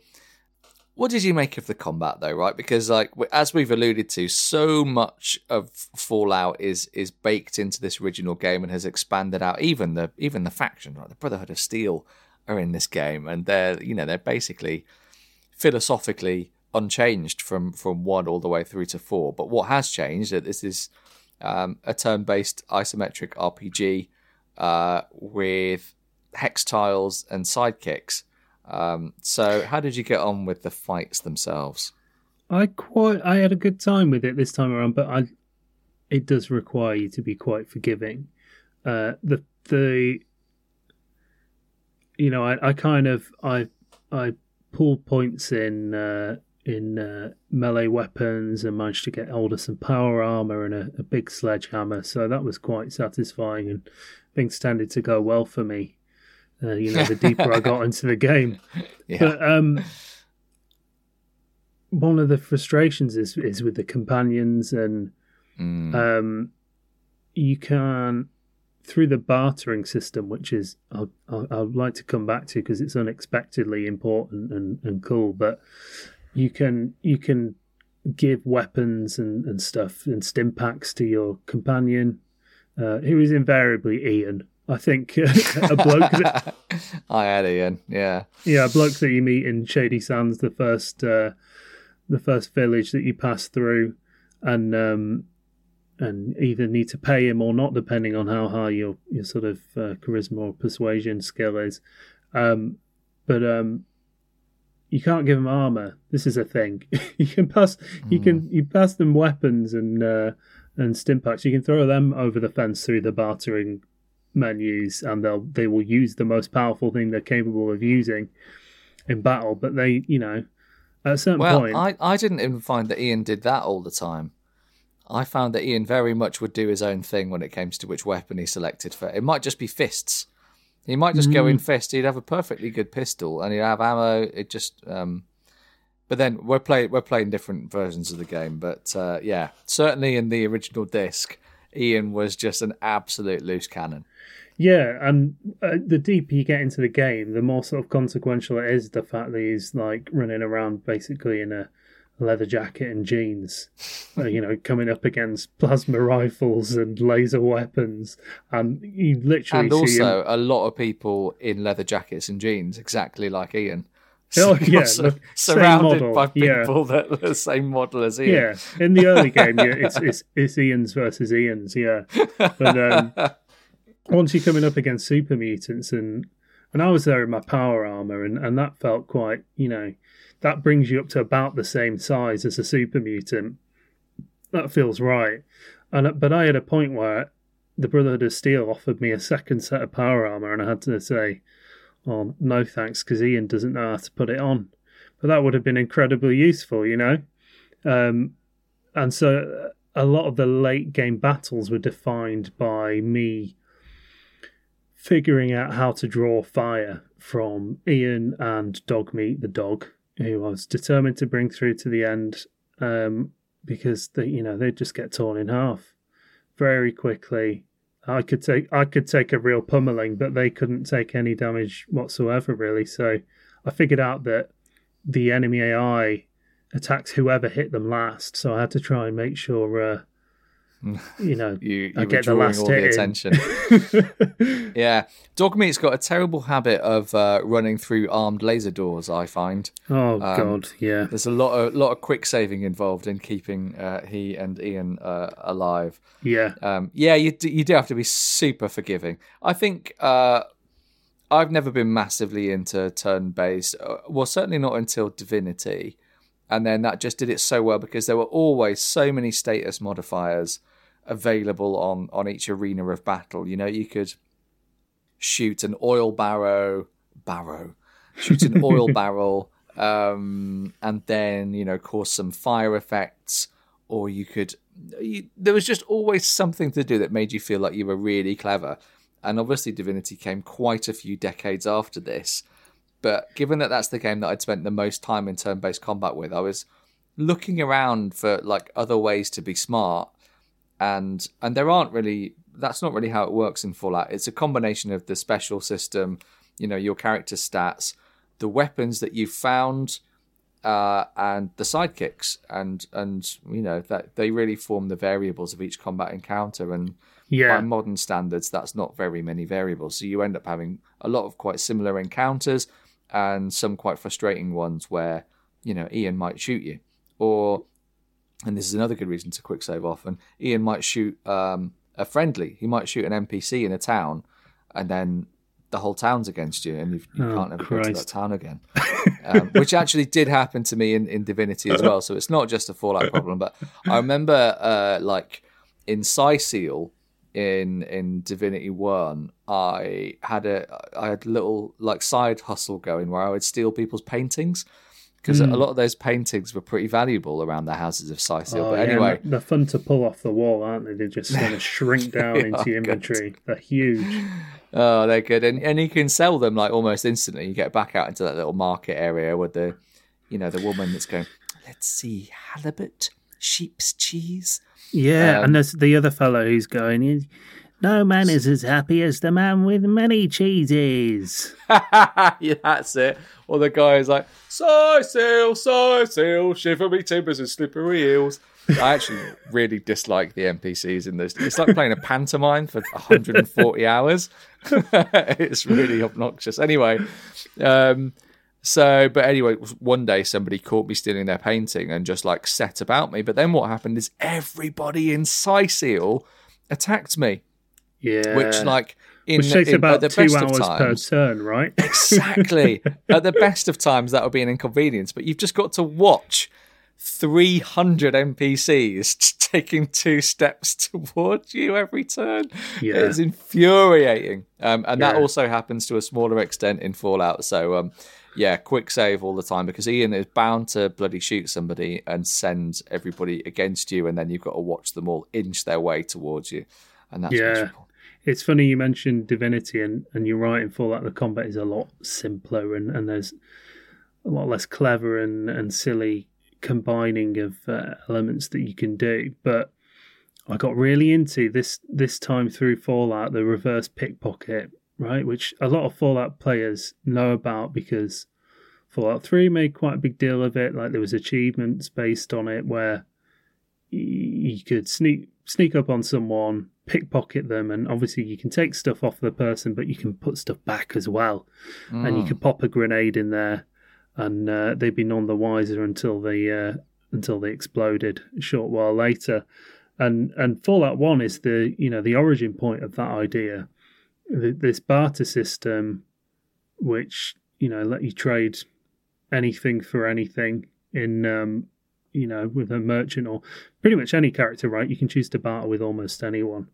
what did you make of the combat though? Right, because like as we've alluded to, so much of Fallout is is baked into this original game and has expanded out. Even the even the faction, right, the Brotherhood of Steel, are in this game, and they're you know they're basically philosophically unchanged from from one all the way through to four. But what has changed that this is um, a turn-based isometric RPG uh, with hex tiles and sidekicks. Um, so, how did you get on with the fights themselves? I quite I had a good time with it this time around, but I it does require you to be quite forgiving. Uh, the the you know I, I kind of I I pulled points in uh, in uh, melee weapons and managed to get hold of some power armor and a, a big sledgehammer, so that was quite satisfying and things tended to go well for me. Uh, you know, the deeper I got into the game. Yeah. But um, one of the frustrations is is with the companions, and Mm. um, you can through the bartering system, which is I'll, I'll, I'd like to come back to because it's unexpectedly important and, and cool. But you can you can give weapons and, and stuff and stim packs to your companion, uh, who is invariably Ian. I think a bloke that, I had Ian. Yeah. yeah, a bloke that you meet in Shady Sands, the first uh, the first village that you pass through, and um, and either need to pay him or not, depending on how high your your sort of uh, charisma or persuasion skill is. Um, but um, you can't give them armor. This is a thing. you can pass you can you pass them weapons and uh, and stim packs. You can throw them over the fence through the bartering menus, and they'll they will use the most powerful thing they're capable of using in battle. But they, you know, at a certain Well, point, I, I didn't even find that Ian did that all the time. I found that Ian very much would do his own thing when it came to which weapon he selected for. It might just be fists. He might just Mm. go in fist. He'd have a perfectly good pistol and he'd have ammo. It just, um, but then we're playing we're playing different versions of the game. But uh, yeah, certainly in the original disc, Ian was just an absolute loose cannon. Yeah, and uh, the deeper you get into the game, the more sort of consequential it is. The fact that he's like running around basically in a leather jacket and jeans, uh, you know, coming up against plasma rifles and laser weapons, and you literally And see him. also, a lot of people in leather jackets and jeans, exactly like Ian. Oh, So yeah, look, surrounded by yeah. people that are the same model as Ian. Yeah, in the early game, yeah, it's it's it's Ian's versus Ian's, yeah. But um, once you're coming up against super mutants, and and I was there in my power armor, and and that felt quite, you know, that brings you up to about the same size as a super mutant. That feels right. And uh, but I had a point where the Brotherhood of Steel offered me a second set of power armor, and I had to say, "Oh no, thanks," because Ian doesn't know how to put it on. But that would have been incredibly useful, you know. Um, and so a lot of the late game battles were defined by me figuring out how to draw fire from Ian and Dogmeat the dog, who was determined to bring through to the end, um, because they, you know, they just get torn in half very quickly. I could take I could take a real pummeling, but they couldn't take any damage whatsoever, really. So I figured out that the enemy AI attacks whoever hit them last. So I had to try and make sure, uh, you know, You, you I get the last all the attention. yeah, Dogmeat's got a terrible habit of uh, running through armed laser doors. I find oh Um, god, yeah, there's a lot of lot of quick saving involved in keeping uh, he and Ian uh, alive. yeah, Um, yeah, you do, you do have to be super forgiving. I think uh, I've never been massively into turn based. Uh, well, certainly not until Divinity, and then that just did it so well because there were always so many status modifiers available on on each arena of battle. You know, you could shoot an oil barrow barrow, shoot an oil barrel, um, and then you know cause some fire effects, or you could. You, there was just always something to do that made you feel like you were really clever. And obviously, Divinity came quite a few decades after this. But given that that's the game that I'd spent the most time in turn-based combat with, I was looking around for like other ways to be smart, and and there aren't really. That's not really how it works in Fallout. It's a combination of the special system, you know, your character stats, the weapons that you found, uh, and the sidekicks, and and you know that they really form the variables of each combat encounter. And Yeah. by modern standards, that's not very many variables. So you end up having a lot of quite similar encounters, and some quite frustrating ones where you know Ian might shoot you, or and this is another good reason to quick save off. And Ian might shoot um, a friendly. He might shoot an NPC in a town, and then the whole town's against you, and you've, you Oh, can't ever go to that town again. um, which actually did happen to me in, in Divinity as well. So it's not just a Fallout problem. But I remember, uh, like in Cyseal in in Divinity One, I had a I had a little like side hustle going where I would steal people's paintings. Because Hmm. a lot of those paintings were pretty valuable around the houses of Cyseal. Oh, but anyway, and they're fun to pull off the wall, aren't they? They just kind of shrink down into your good. inventory. They're huge. Oh, they're good, and and you can sell them like almost instantly. You get back out into that little market area with the, you know, the woman that's going. Let's see, halibut, sheep's cheese. Yeah, Um, and there's the other fellow who's going. No man is as happy as the man with many cheeses. yeah, that's it. Or the guy is like, "Soy seal, soy seal, shiver me timbers and slippery heels." I actually really dislike the NPCs in this. It's like playing a pantomime for 140 hours. it's really obnoxious. Anyway, um, so but anyway, one day somebody caught me stealing their painting and just like set about me. But then what happened is everybody in Cyseal attacked me, Yeah, which like in, which takes in- about the two best of hours per turn, right? Exactly. At the best of times, that would be an inconvenience, but you've just got to watch 300 NPCs taking two steps towards you every turn. Yeah. It's infuriating. Um, and that also happens to a smaller extent in Fallout. So, um, yeah, quick save all the time because Ian is bound to bloody shoot somebody and send everybody against you, and then you've got to watch them all inch their way towards you. And that's Yeah. miserable. It's funny you mentioned Divinity, and, and you're right. In Fallout, the combat is a lot simpler, and, and there's a lot less clever and, and silly combining of uh, elements that you can do. But I got really into this this time through Fallout, the reverse pickpocket, right? Which a lot of Fallout players know about because Fallout Three made quite a big deal of it. Like there was achievements based on it where you could sneak sneak up on someone, pickpocket them, and obviously you can take stuff off the person, but you can put stuff back as well, and you Mm. could pop a grenade in there, and uh, they'd be none the wiser until they uh, until they exploded a short while later. And and Fallout One is the you know the origin point of that idea, Th- this barter system, which you know let you trade anything for anything in um, you know with a merchant or pretty much any character, right? You can choose to barter with almost anyone.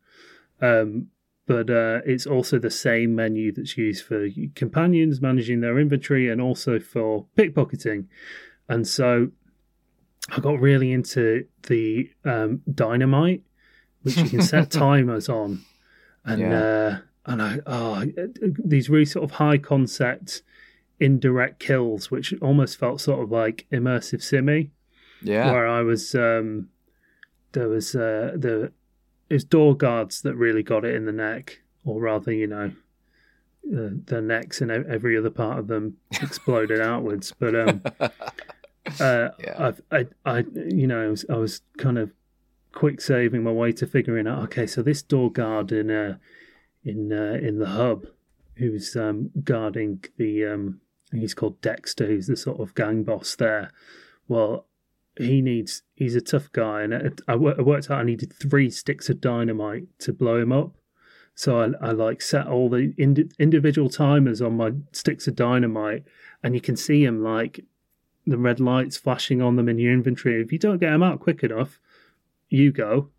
Um, but uh, it's also the same menu that's used for companions managing their inventory and also for pickpocketing. And so I got really into the um, dynamite, which you can set timers on, and Yeah. uh, and I oh these really sort of high concept indirect kills, which almost felt sort of like immersive simmy Yeah. where I was um there was uh the it was door guards that really got it in the neck, or rather, you know, uh, their necks and every other part of them exploded outwards. But um, uh, Yeah. I've, I, I, you know, I was, I was kind of quick saving my way to figuring out. Okay, so this door guard in uh, in uh, in the hub, who's um, guarding the um, he's called Dexter, who's the sort of gang boss there. Well, he needs he's a tough guy, and it, I, I worked out I needed three sticks of dynamite to blow him up. So I, I like set all the indi- individual timers on my sticks of dynamite, and you can see him like the red lights flashing on them in your inventory. If you don't get them out quick enough, you go.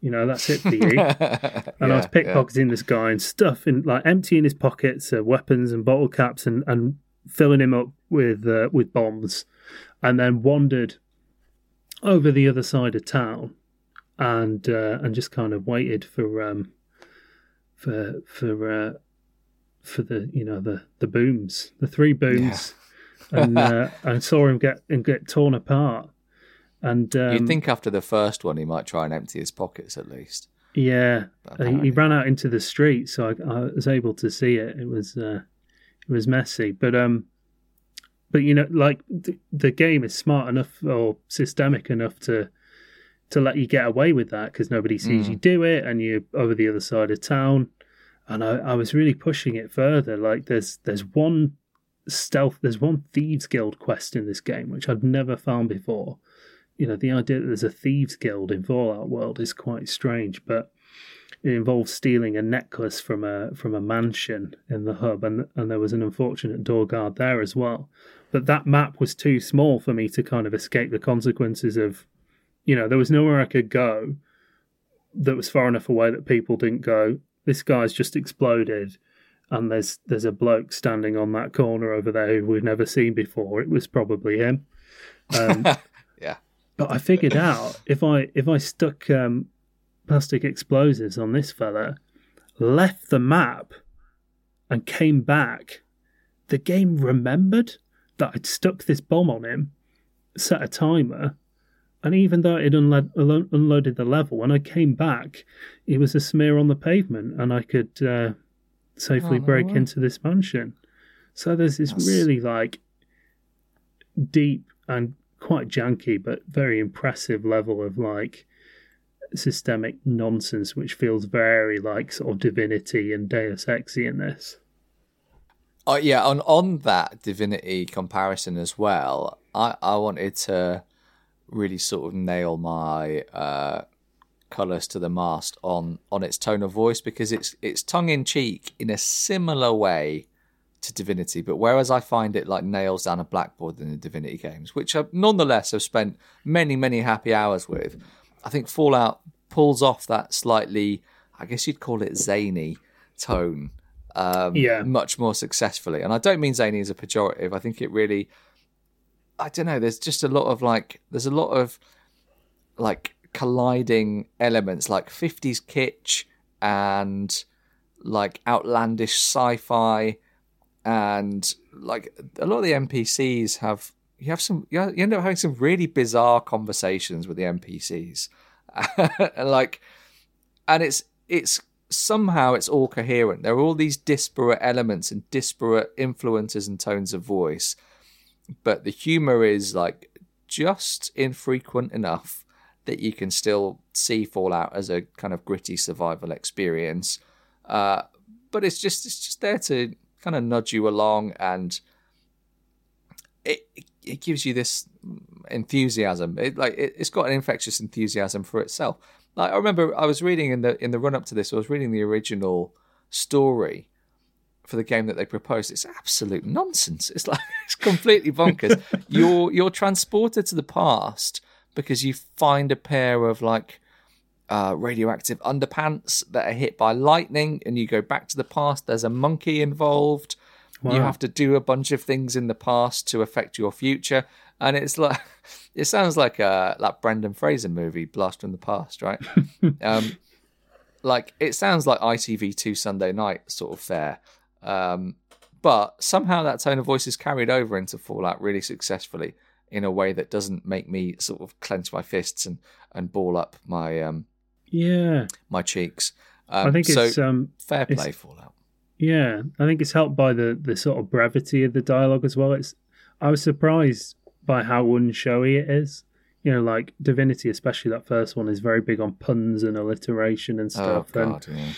You know that's it for you. And I was pickpocketing this guy and stuff and like emptying his pockets of weapons and bottle caps and, and filling him up with uh, with bombs, and then wandered over the other side of town, and uh, and just kind of waited for um for for uh, for the you know the the booms, the three booms, and uh, and saw him get and get torn apart. And um, You'd think after the first one he might try and empty his pockets at least. Yeah, uh, he ran out into the street, so I, I was able to see it. It was uh, it was messy, but um, but you know, like the, the game is smart enough or systemic enough to to let you get away with that because nobody sees Mm. you do it, and you're over the other side of town. And I, I was really pushing it further. Like there's there's one stealth, there's one thieves guild quest in this game which I'd never found before. You know, the idea that there's a thieves guild in Fallout World is quite strange, but it involves stealing a necklace from a from a mansion in the hub, and and there was an unfortunate door guard there as well. But that map was too small for me to kind of escape the consequences of, you know, there was nowhere I could go that was far enough away that people didn't go. This guy's just exploded, and there's there's a bloke standing on that corner over there who we've never seen before. It was probably him. Um, Yeah. but I figured out if I if I stuck um, plastic explosives on this fella, left the map, and came back, the game remembered that I'd stuck this bomb on him, set a timer, and even though it unlo- unlo- unloaded the level, when I came back, it was a smear on the pavement, and I could uh, safely Oh, break way. into this mansion. So there's this That's- really like deep and quite janky, but very impressive level of like systemic nonsense, which feels very like sort of divinity and Deus Exy in this. Oh yeah, on on that divinity comparison as well, I I wanted to really sort of nail my uh colors to the mast on on its tone of voice because it's it's tongue in cheek in a similar way to divinity but whereas i find it like nails down a blackboard in the divinity games which i nonetheless have spent many many happy hours with i think fallout pulls off that slightly i guess you'd call it zany tone um, Yeah. much more successfully. And I don't mean zany as a pejorative. I think it really, I don't know. There's just a lot of like, there's a lot of like colliding elements, like 50s kitsch and like outlandish sci-fi, and like a lot of the NPCs have. You have some. You end up having some really bizarre conversations with the NPCs, and like, and it's it's somehow it's all coherent. There are all these disparate elements and disparate influences and tones of voice, but the humor is like just infrequent enough that you can still see Fallout as a kind of gritty survival experience. Uh, but it's just it's just there to kind of nudge you along, and it it gives you this enthusiasm. It like it, it's got an infectious enthusiasm for itself. Like I remember, I was reading in the in the run up to this. I was reading the original story for the game that they proposed. It's absolute nonsense. It's like it's completely bonkers. you're you're transported to the past because you find a pair of like uh, radioactive underpants that are hit by lightning, and you go back to the past. There's a monkey involved. You have to do a bunch of things in the past to affect your future, and it's like it sounds like a like Brendan Fraser movie, Blast from the Past, right? um, like it sounds like ITV2 Sunday Night sort of fare, um, but somehow that tone of voice is carried over into Fallout really successfully in a way that doesn't make me sort of clench my fists and and ball up my um Yeah, my cheeks. Um, I think so. it's um, fair it's- play, Fallout. Yeah, I think it's helped by the the sort of brevity of the dialogue as well. It's I was surprised by how unshowy it is. You know, like Divinity, especially that first one, is very big on puns and alliteration and Oh stuff. and, God, yeah.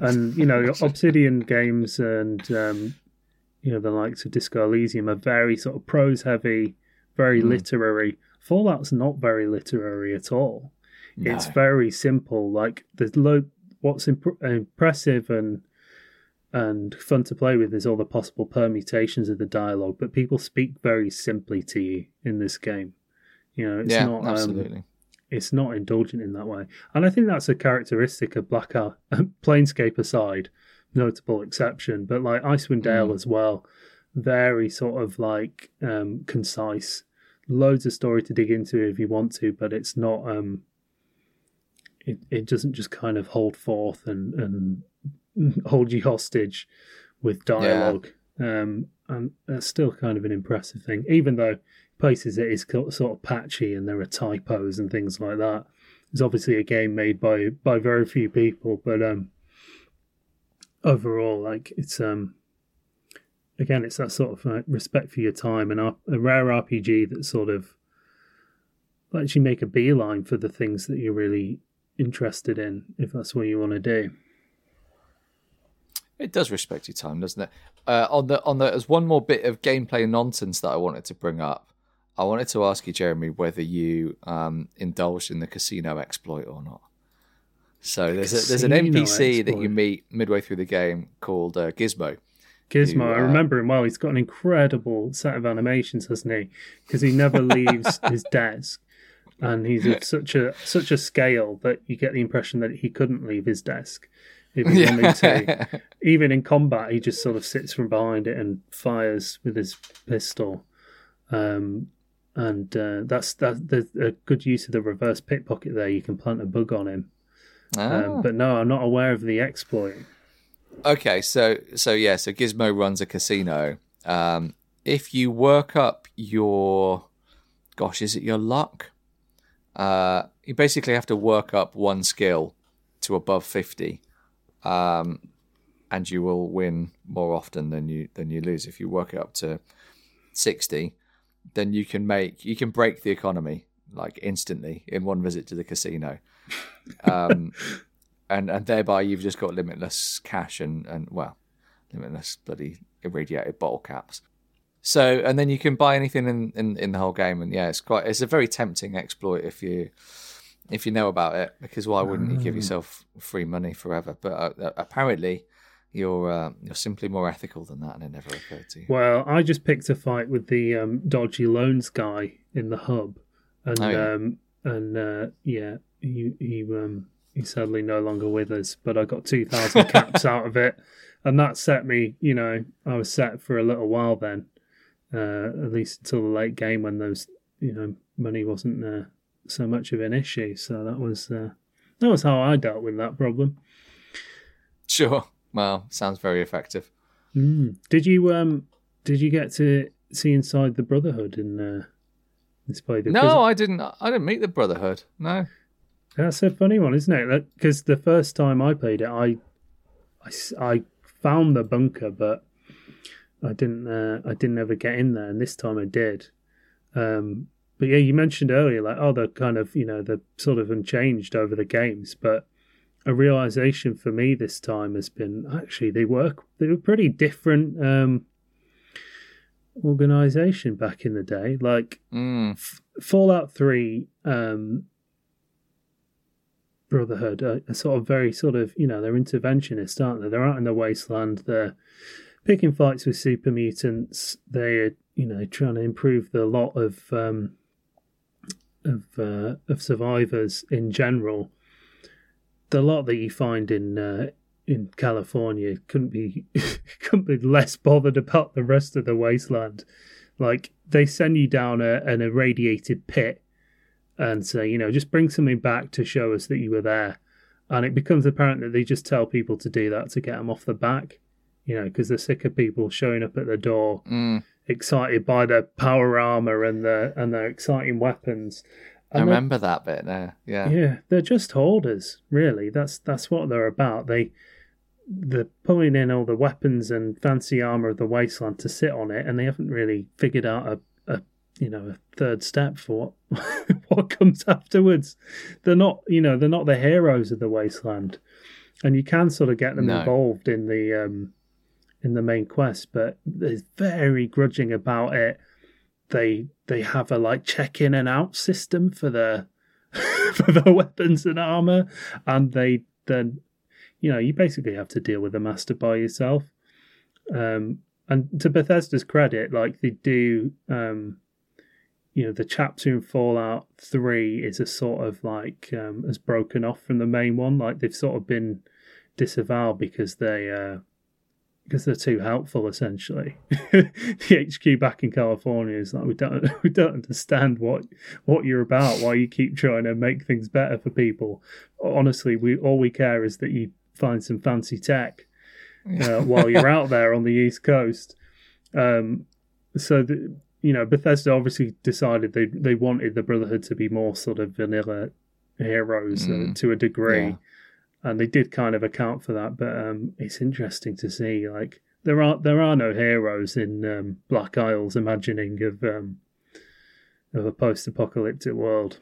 and you know, Obsidian games and um, you know the likes of Disco Elysium are very sort of prose heavy, very Mm. literary. Fallout's not very literary at all. It's very simple. Like there's lo- what's imp- impressive and and fun to play with is all the possible permutations of the dialogue. But people speak very simply to you in this game. You know, it's yeah, not um, absolutely. it's not indulgent in that way. And I think that's a characteristic of Black Isle, Planescape aside, notable exception, but like Icewind Dale Mm. as well, very sort of like um, concise, loads of story to dig into if you want to, but it's not. Um, it it doesn't just kind of hold forth and and hold you hostage with dialogue. Um, and that's still kind of an impressive thing, even though places it is sort of patchy and there are typos and things like that. It's obviously a game made by by very few people, but um, overall, like it's um, again, it's that sort of uh, respect for your time and a rare RPG that sort of lets you make a beeline for the things that you're really interested in, if that's what you want to do. It does respect your time, doesn't it? Uh, on the on the, there's one more bit of gameplay nonsense that I wanted to bring up. I wanted to ask you, Jeremy, whether you um, indulged in the casino exploit or not. So there's a, there's an NPC exploit. that you meet midway through the game called uh, Gizmo. Gizmo, who, uh, I remember him well. He's got an incredible set of animations, hasn't he? Because he never leaves his desk, and he's of such a such a scale that you get the impression that he couldn't leave his desk if he wanted to. Even in combat, he just sort of sits from behind it and fires with his pistol. Um, and uh, that's that. There's a good use of the reverse pickpocket there. You can plant a bug on him. Um, ah. but no, I'm not aware of the exploit. Okay, so so yeah, so Gizmo runs a casino. Um, if you work up your, gosh, is it your luck? Uh, you basically have to work up one skill to above fifty, um, and you will win more often than you than you lose. If you work it up to sixty, then you can make you can break the economy like instantly in one visit to the casino. Um, and and thereby you've just got limitless cash and and well, limitless bloody irradiated bottle caps. So and then you can buy anything in, in, in the whole game, and yeah, it's quite it's a very tempting exploit if you if you know about it, because why wouldn't you give ah. yourself free money forever? But uh, apparently, you're uh, you're simply more ethical than that, and it never occurred to you. Well, I just picked a fight with the um, dodgy loans guy in the hub, and oh, yeah. um, and uh, yeah, he he um, he's sadly no longer with us, but I got 2,000 caps out of it. And that set me, you know, I was set for a little while then, uh, at least until the late game when those, you know, money wasn't uh, so much of an issue. So that was uh, that was how I dealt with that problem. Sure. Well, sounds very effective. Mm. Did you um did you get to see inside the Brotherhood in uh? No, I didn't. I didn't meet the Brotherhood. No. That's a funny one, isn't it? Because the first time I played it, I, I, I found the bunker, but I didn't. Uh, I didn't ever get in there, and this time I did. Um, but yeah, you mentioned earlier, like, oh, they're kind of, you know, they're sort of unchanged over the games. But a realization for me this time has been actually they work. They were pretty different um, organization back in the day. Like mm. F- Fallout Three. Um, Brotherhood are, are sort of very sort of you know they're interventionists, aren't they? They're out in the wasteland. They're picking fights with super mutants. They're you know trying to improve the lot of um, of uh, of survivors in general. The lot that you find in uh, in California couldn't be couldn't be less bothered about the rest of the wasteland. Like they send you down a, an irradiated pit and say, you know, just bring something back to show us that you were there. And it becomes apparent that they just tell people to do that to get them off the back, you know, because they're sick of people showing up at the door, mm. Excited by their power armor and their and their exciting weapons. And I remember that bit there. Yeah, yeah, they're just hoarders, really. That's that's what they're about. They they're pulling in all the weapons and fancy armor of the wasteland to sit on it, and they haven't really figured out a you know a third step for what what comes afterwards. They're not you know they're not the heroes of the wasteland, and you can sort of get them no. involved in the um, in the main quest, but they're very grudging about it. They they have a like check in and out system for the for the weapons and armor, and they then you know you basically have to deal with the master by yourself. Um, and to Bethesda's credit, like they do um, you know the chapter in Fallout Three is a sort of like um, has broken off from the main one. Like they've sort of been disavowed because they uh, because they're too helpful. Essentially, the HQ back in California is like we don't we don't understand what what you're about. Why you keep trying to make things better for people. Honestly, we all we care is that you find some fancy tech uh, while you're out there on the East Coast. Um, so the, you know, Bethesda obviously decided they they wanted the Brotherhood to be more sort of vanilla heroes uh, mm. uh, to a degree, yeah. And they did kind of account for that. But um, it's interesting to see, like, there are there are no heroes in um, Black Isle's imagining of um, of a post-apocalyptic world.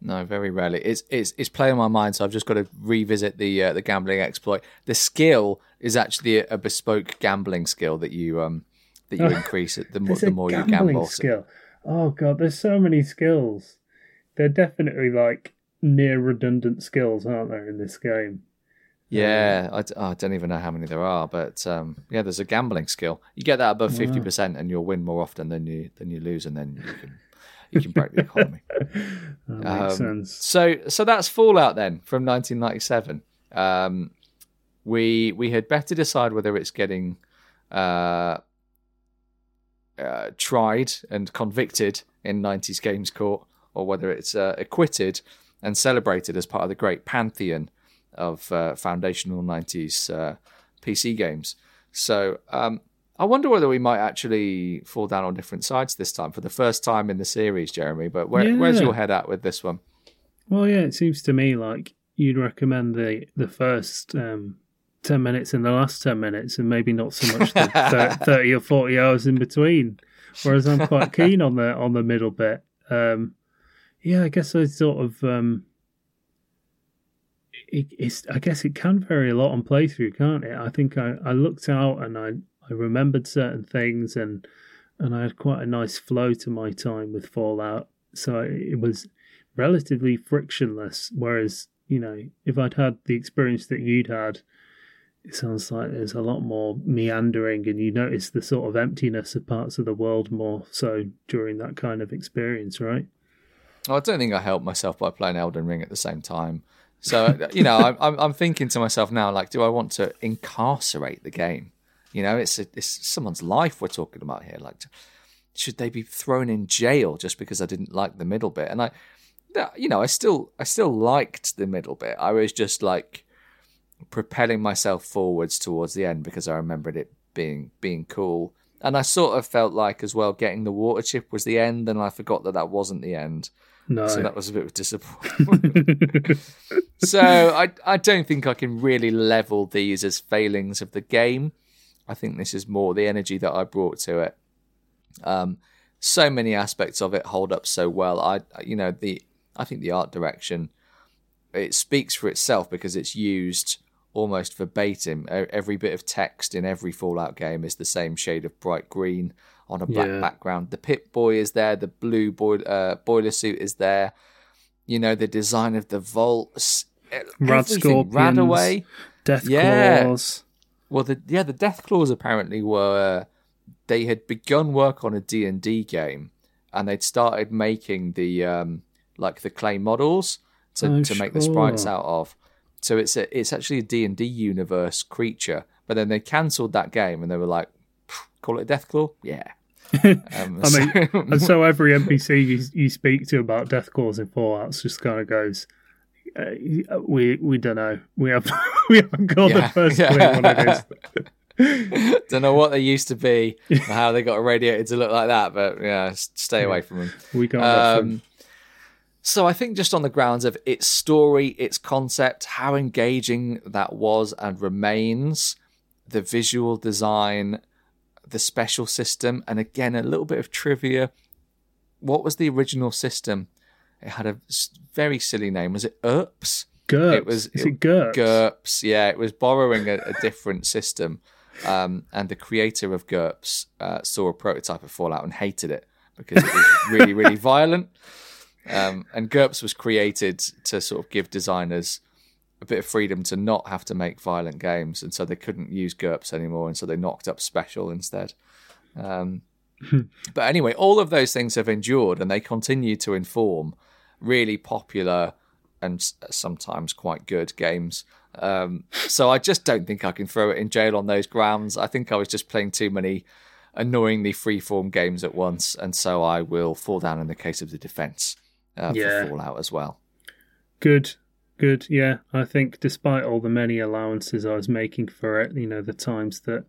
No, very rarely. It's it's it's playing my mind, so I've just got to revisit the uh, the gambling exploit. The skill is actually a, a bespoke gambling skill that you um that you increase it the more the more you gamble. skill. Oh god, there's so many skills. They're definitely like near redundant skills, aren't there, in this game? Yeah, I, d- oh, I don't even know how many there are, but um, yeah, there's a gambling skill. You get that above fifty percent, and you'll win more often than you than you lose, and then you can you can break the economy. That makes Um, sense. So so that's Fallout then from 1997. Um, we we had better decide whether it's getting uh, uh, tried and convicted in 90s Games Court or whether it's uh, acquitted and celebrated as part of the great pantheon of uh, foundational 90s uh, PC games. So um, I wonder whether we might actually fall down on different sides this time for the first time in the series, Jeremy. But where, where's your head at with this one? Well, yeah, it seems to me like you'd recommend the the first um, ten minutes and the last ten minutes, and maybe not so much the thir- thirty or forty hours in between. Whereas I'm quite keen on the on the middle bit. Um, yeah, I guess I sort of. Um, it, it's. I guess it can vary a lot on playthrough, can't it? I think I, I looked out and I I remembered certain things and and I had quite a nice flow to my time with Fallout. So it was relatively frictionless. Whereas, you know, if I'd had the experience that you'd had, it sounds like there's a lot more meandering and you notice the sort of emptiness of parts of the world more so during that kind of experience, right? I don't think I helped myself by playing Elden Ring at the same time. So you know, I'm I'm- I'm thinking to myself now, like, do I want to incarcerate the game? You know, it's a, it's someone's life we're talking about here. Like, should they be thrown in jail just because I didn't like the middle bit? And I, you know, I still I still liked the middle bit. I was just like propelling myself forwards towards the end because I remembered it being being cool. And I sort of felt like as well getting the water chip was the end, and I forgot that that wasn't the end. No. So that was a bit of a disappointment. so I I don't think I can really level these as failings of the game. I think this is more the energy that I brought to it. Um, so many aspects of it hold up so well. I you know the I think the art direction it speaks for itself because it's used almost verbatim. Every bit of text in every Fallout game is the same shade of bright green on a black Yeah. background. The Pip Boy is there. The blue boil, uh, boiler suit is there. You know the design of the vaults. Rad scorpions. Radaway. Death Yeah. claws. Well, the yeah, the Death Claws apparently were they had begun work on a D and D game, and they'd started making the um like the clay models to, Oh, to make the sprites out of. So it's a, it's actually a D and D universe creature. But then they cancelled that game, and they were like, "Call it a Death Claw, yeah." Um, I mean, and so every NPC you, you speak to about death claws in Fallout just kind of goes, uh, "We we don't know. We have we haven't got Yeah, the first yeah. clue what it is." don't know what they used to be, or how they got irradiated to look like that, but yeah, stay away from them. We got Um, so I think just on the grounds of its story, its concept, how engaging that was and remains, the visual design, the special system, and again a little bit of trivia. What was the original system? It had a very silly name. Was it ERPS? GURPS. It was is it GURPS? GURPS. Yeah, it was borrowing a, a different system. Um, and the creator of GURPS uh, saw a prototype of Fallout and hated it because it was really, really violent. Um, and GURPS was created to sort of give designers a bit of freedom to not have to make violent games, and so they couldn't use GURPS anymore, and so they knocked up Special instead. Um, but anyway, all of those things have endured, and they continue to inform really popular and sometimes quite good games. Um, so I just don't think I can throw it in jail on those grounds. I think I was just playing too many annoyingly freeform games at once, and so I will fall down in the case of the defense uh, Yeah. for Fallout as well. Good, good. Yeah, I think despite all the many allowances I was making for it, you know, the times that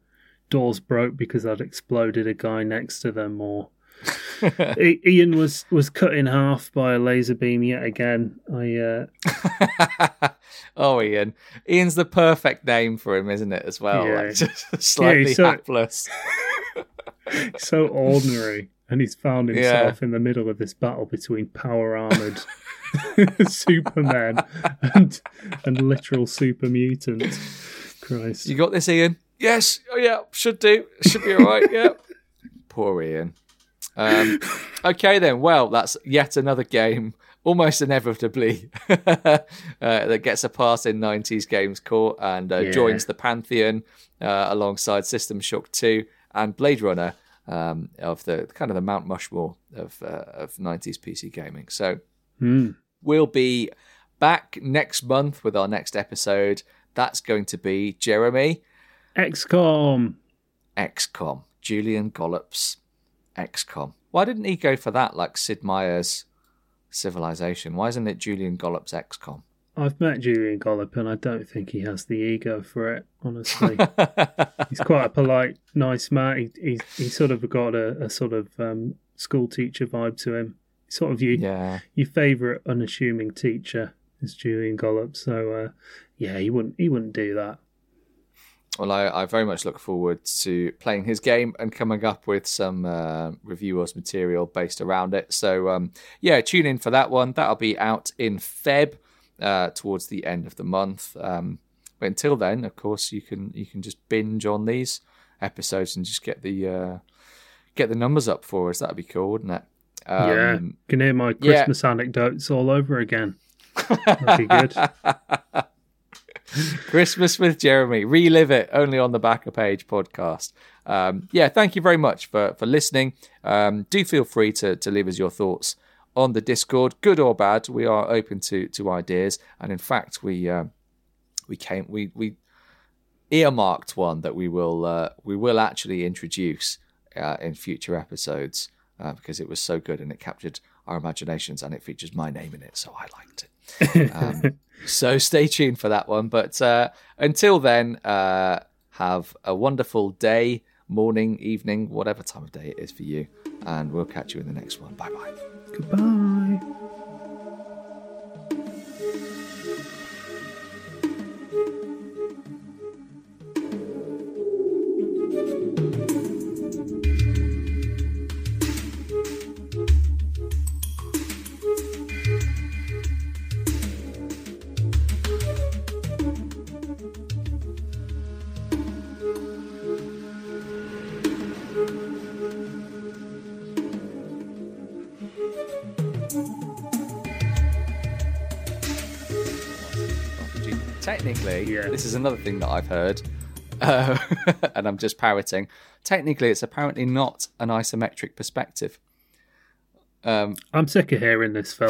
doors broke because I'd exploded a guy next to them, or I- Ian was was cut in half by a laser beam yet again. I uh, oh, Ian. Ian's the perfect name for him, isn't it? As well, Yeah. like, just slightly so- hapless. so ordinary, and he's found himself in the middle of this battle between power armored Superman and and literal super mutants. Christ. You got this, Ian? Yes. Oh, yeah. Should do. Should be all right. yeah. Poor Ian. Um, okay, then. Well, that's yet another game, almost inevitably, uh, that gets a pass in 90s Games Court and uh, Yeah. joins the Pantheon uh, alongside System Shock 2 and Blade Runner um, of the kind of the Mount Mushmore of, uh, of 90s PC gaming. So Hmm. we'll be back next month with our next episode. That's going to be Jeremy. XCOM. XCOM. Julian Gollop's XCOM. Why didn't he go for that like Sid Meier's Civilization? Why isn't it Julian Gollop's XCOM? I've met Julian Gollop, and I don't think he has the ego for it. Honestly, he's quite a polite, nice man. He he, he sort of got a, a sort of um, school teacher vibe to him. Sort of you, yeah. your favourite unassuming teacher is Julian Gollop. So uh, yeah, he wouldn't he wouldn't do that. Well, I, I very much look forward to playing his game and coming up with some uh, Review Wars material based around it. So, um, yeah, tune in for that one. That'll be out in Feb uh, towards the end of the month. Um, but until then, of course, you can you can just binge on these episodes and just get the uh, get the numbers up for us. That'd be cool, wouldn't it? Um, yeah, can hear my yeah. Christmas anecdotes all over again. That'd be good. Christmas with Jeremy. Relive it only on the Backer Page podcast. Um, yeah, thank you very much for, for listening. Um, do feel free to, to leave us your thoughts on the Discord, good or bad. We are open to, to ideas, and in fact, we uh, we came we we earmarked one that we will uh, we will actually introduce uh, in future episodes uh, because it was so good and it captured our imaginations and it features my name in it, so I liked it. Um, so stay tuned for that one. But uh, until then, uh, have a wonderful day, morning, evening, whatever time of day it is for you, and we'll catch you in the next one. Bye bye. Goodbye. Technically, Yeah. this is another thing that I've heard, uh, and I'm just parroting. Technically, it's apparently not an isometric perspective. Um, I'm sick of hearing this, Phil.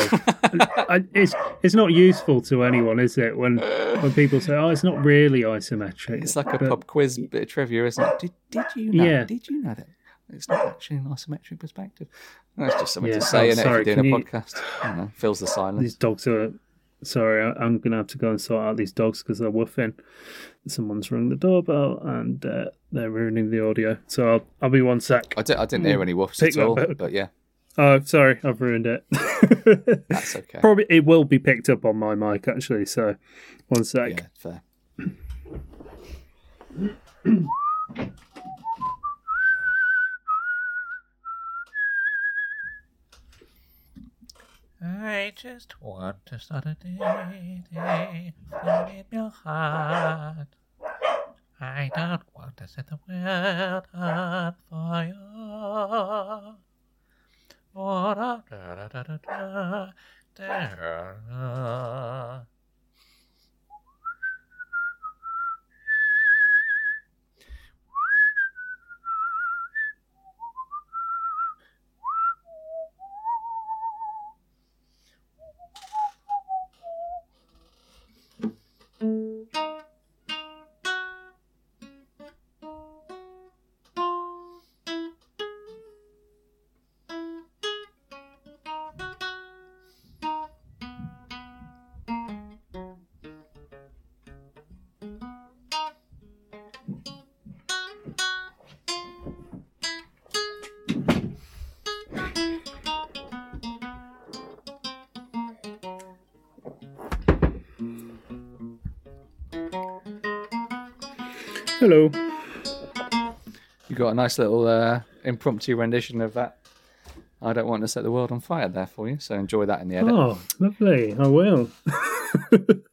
I, it's it's not useful to anyone, is it? When when people say, "Oh, it's not really isometric," it's like a But- pub quiz bit of trivia, isn't it? Did, did you know? Yeah. Did you know that it's not actually an isometric perspective? That's just something Yeah. to say Oh, in it if you're doing a you- podcast. Know, fills the silence. These dogs are. Sorry, I'm gonna have to go and sort out these dogs because they're woofing. Someone's rung the doorbell and uh, they're ruining the audio. So I'll I'll be one sec. I, di- I didn't hear any woofs Pick at all, but yeah, Oh, sorry, I've ruined it. that's okay. Probably it will be picked up on my mic actually. So one sec. Yeah, fair. I just want to start a day, in your heart. I don't want to set the world on fire. Oh, da, da, da, da, da, da, da. Hello. You got a nice little uh, impromptu rendition of that. I don't want to set the world on fire there for you, so enjoy that in the edit. Oh, lovely. I will.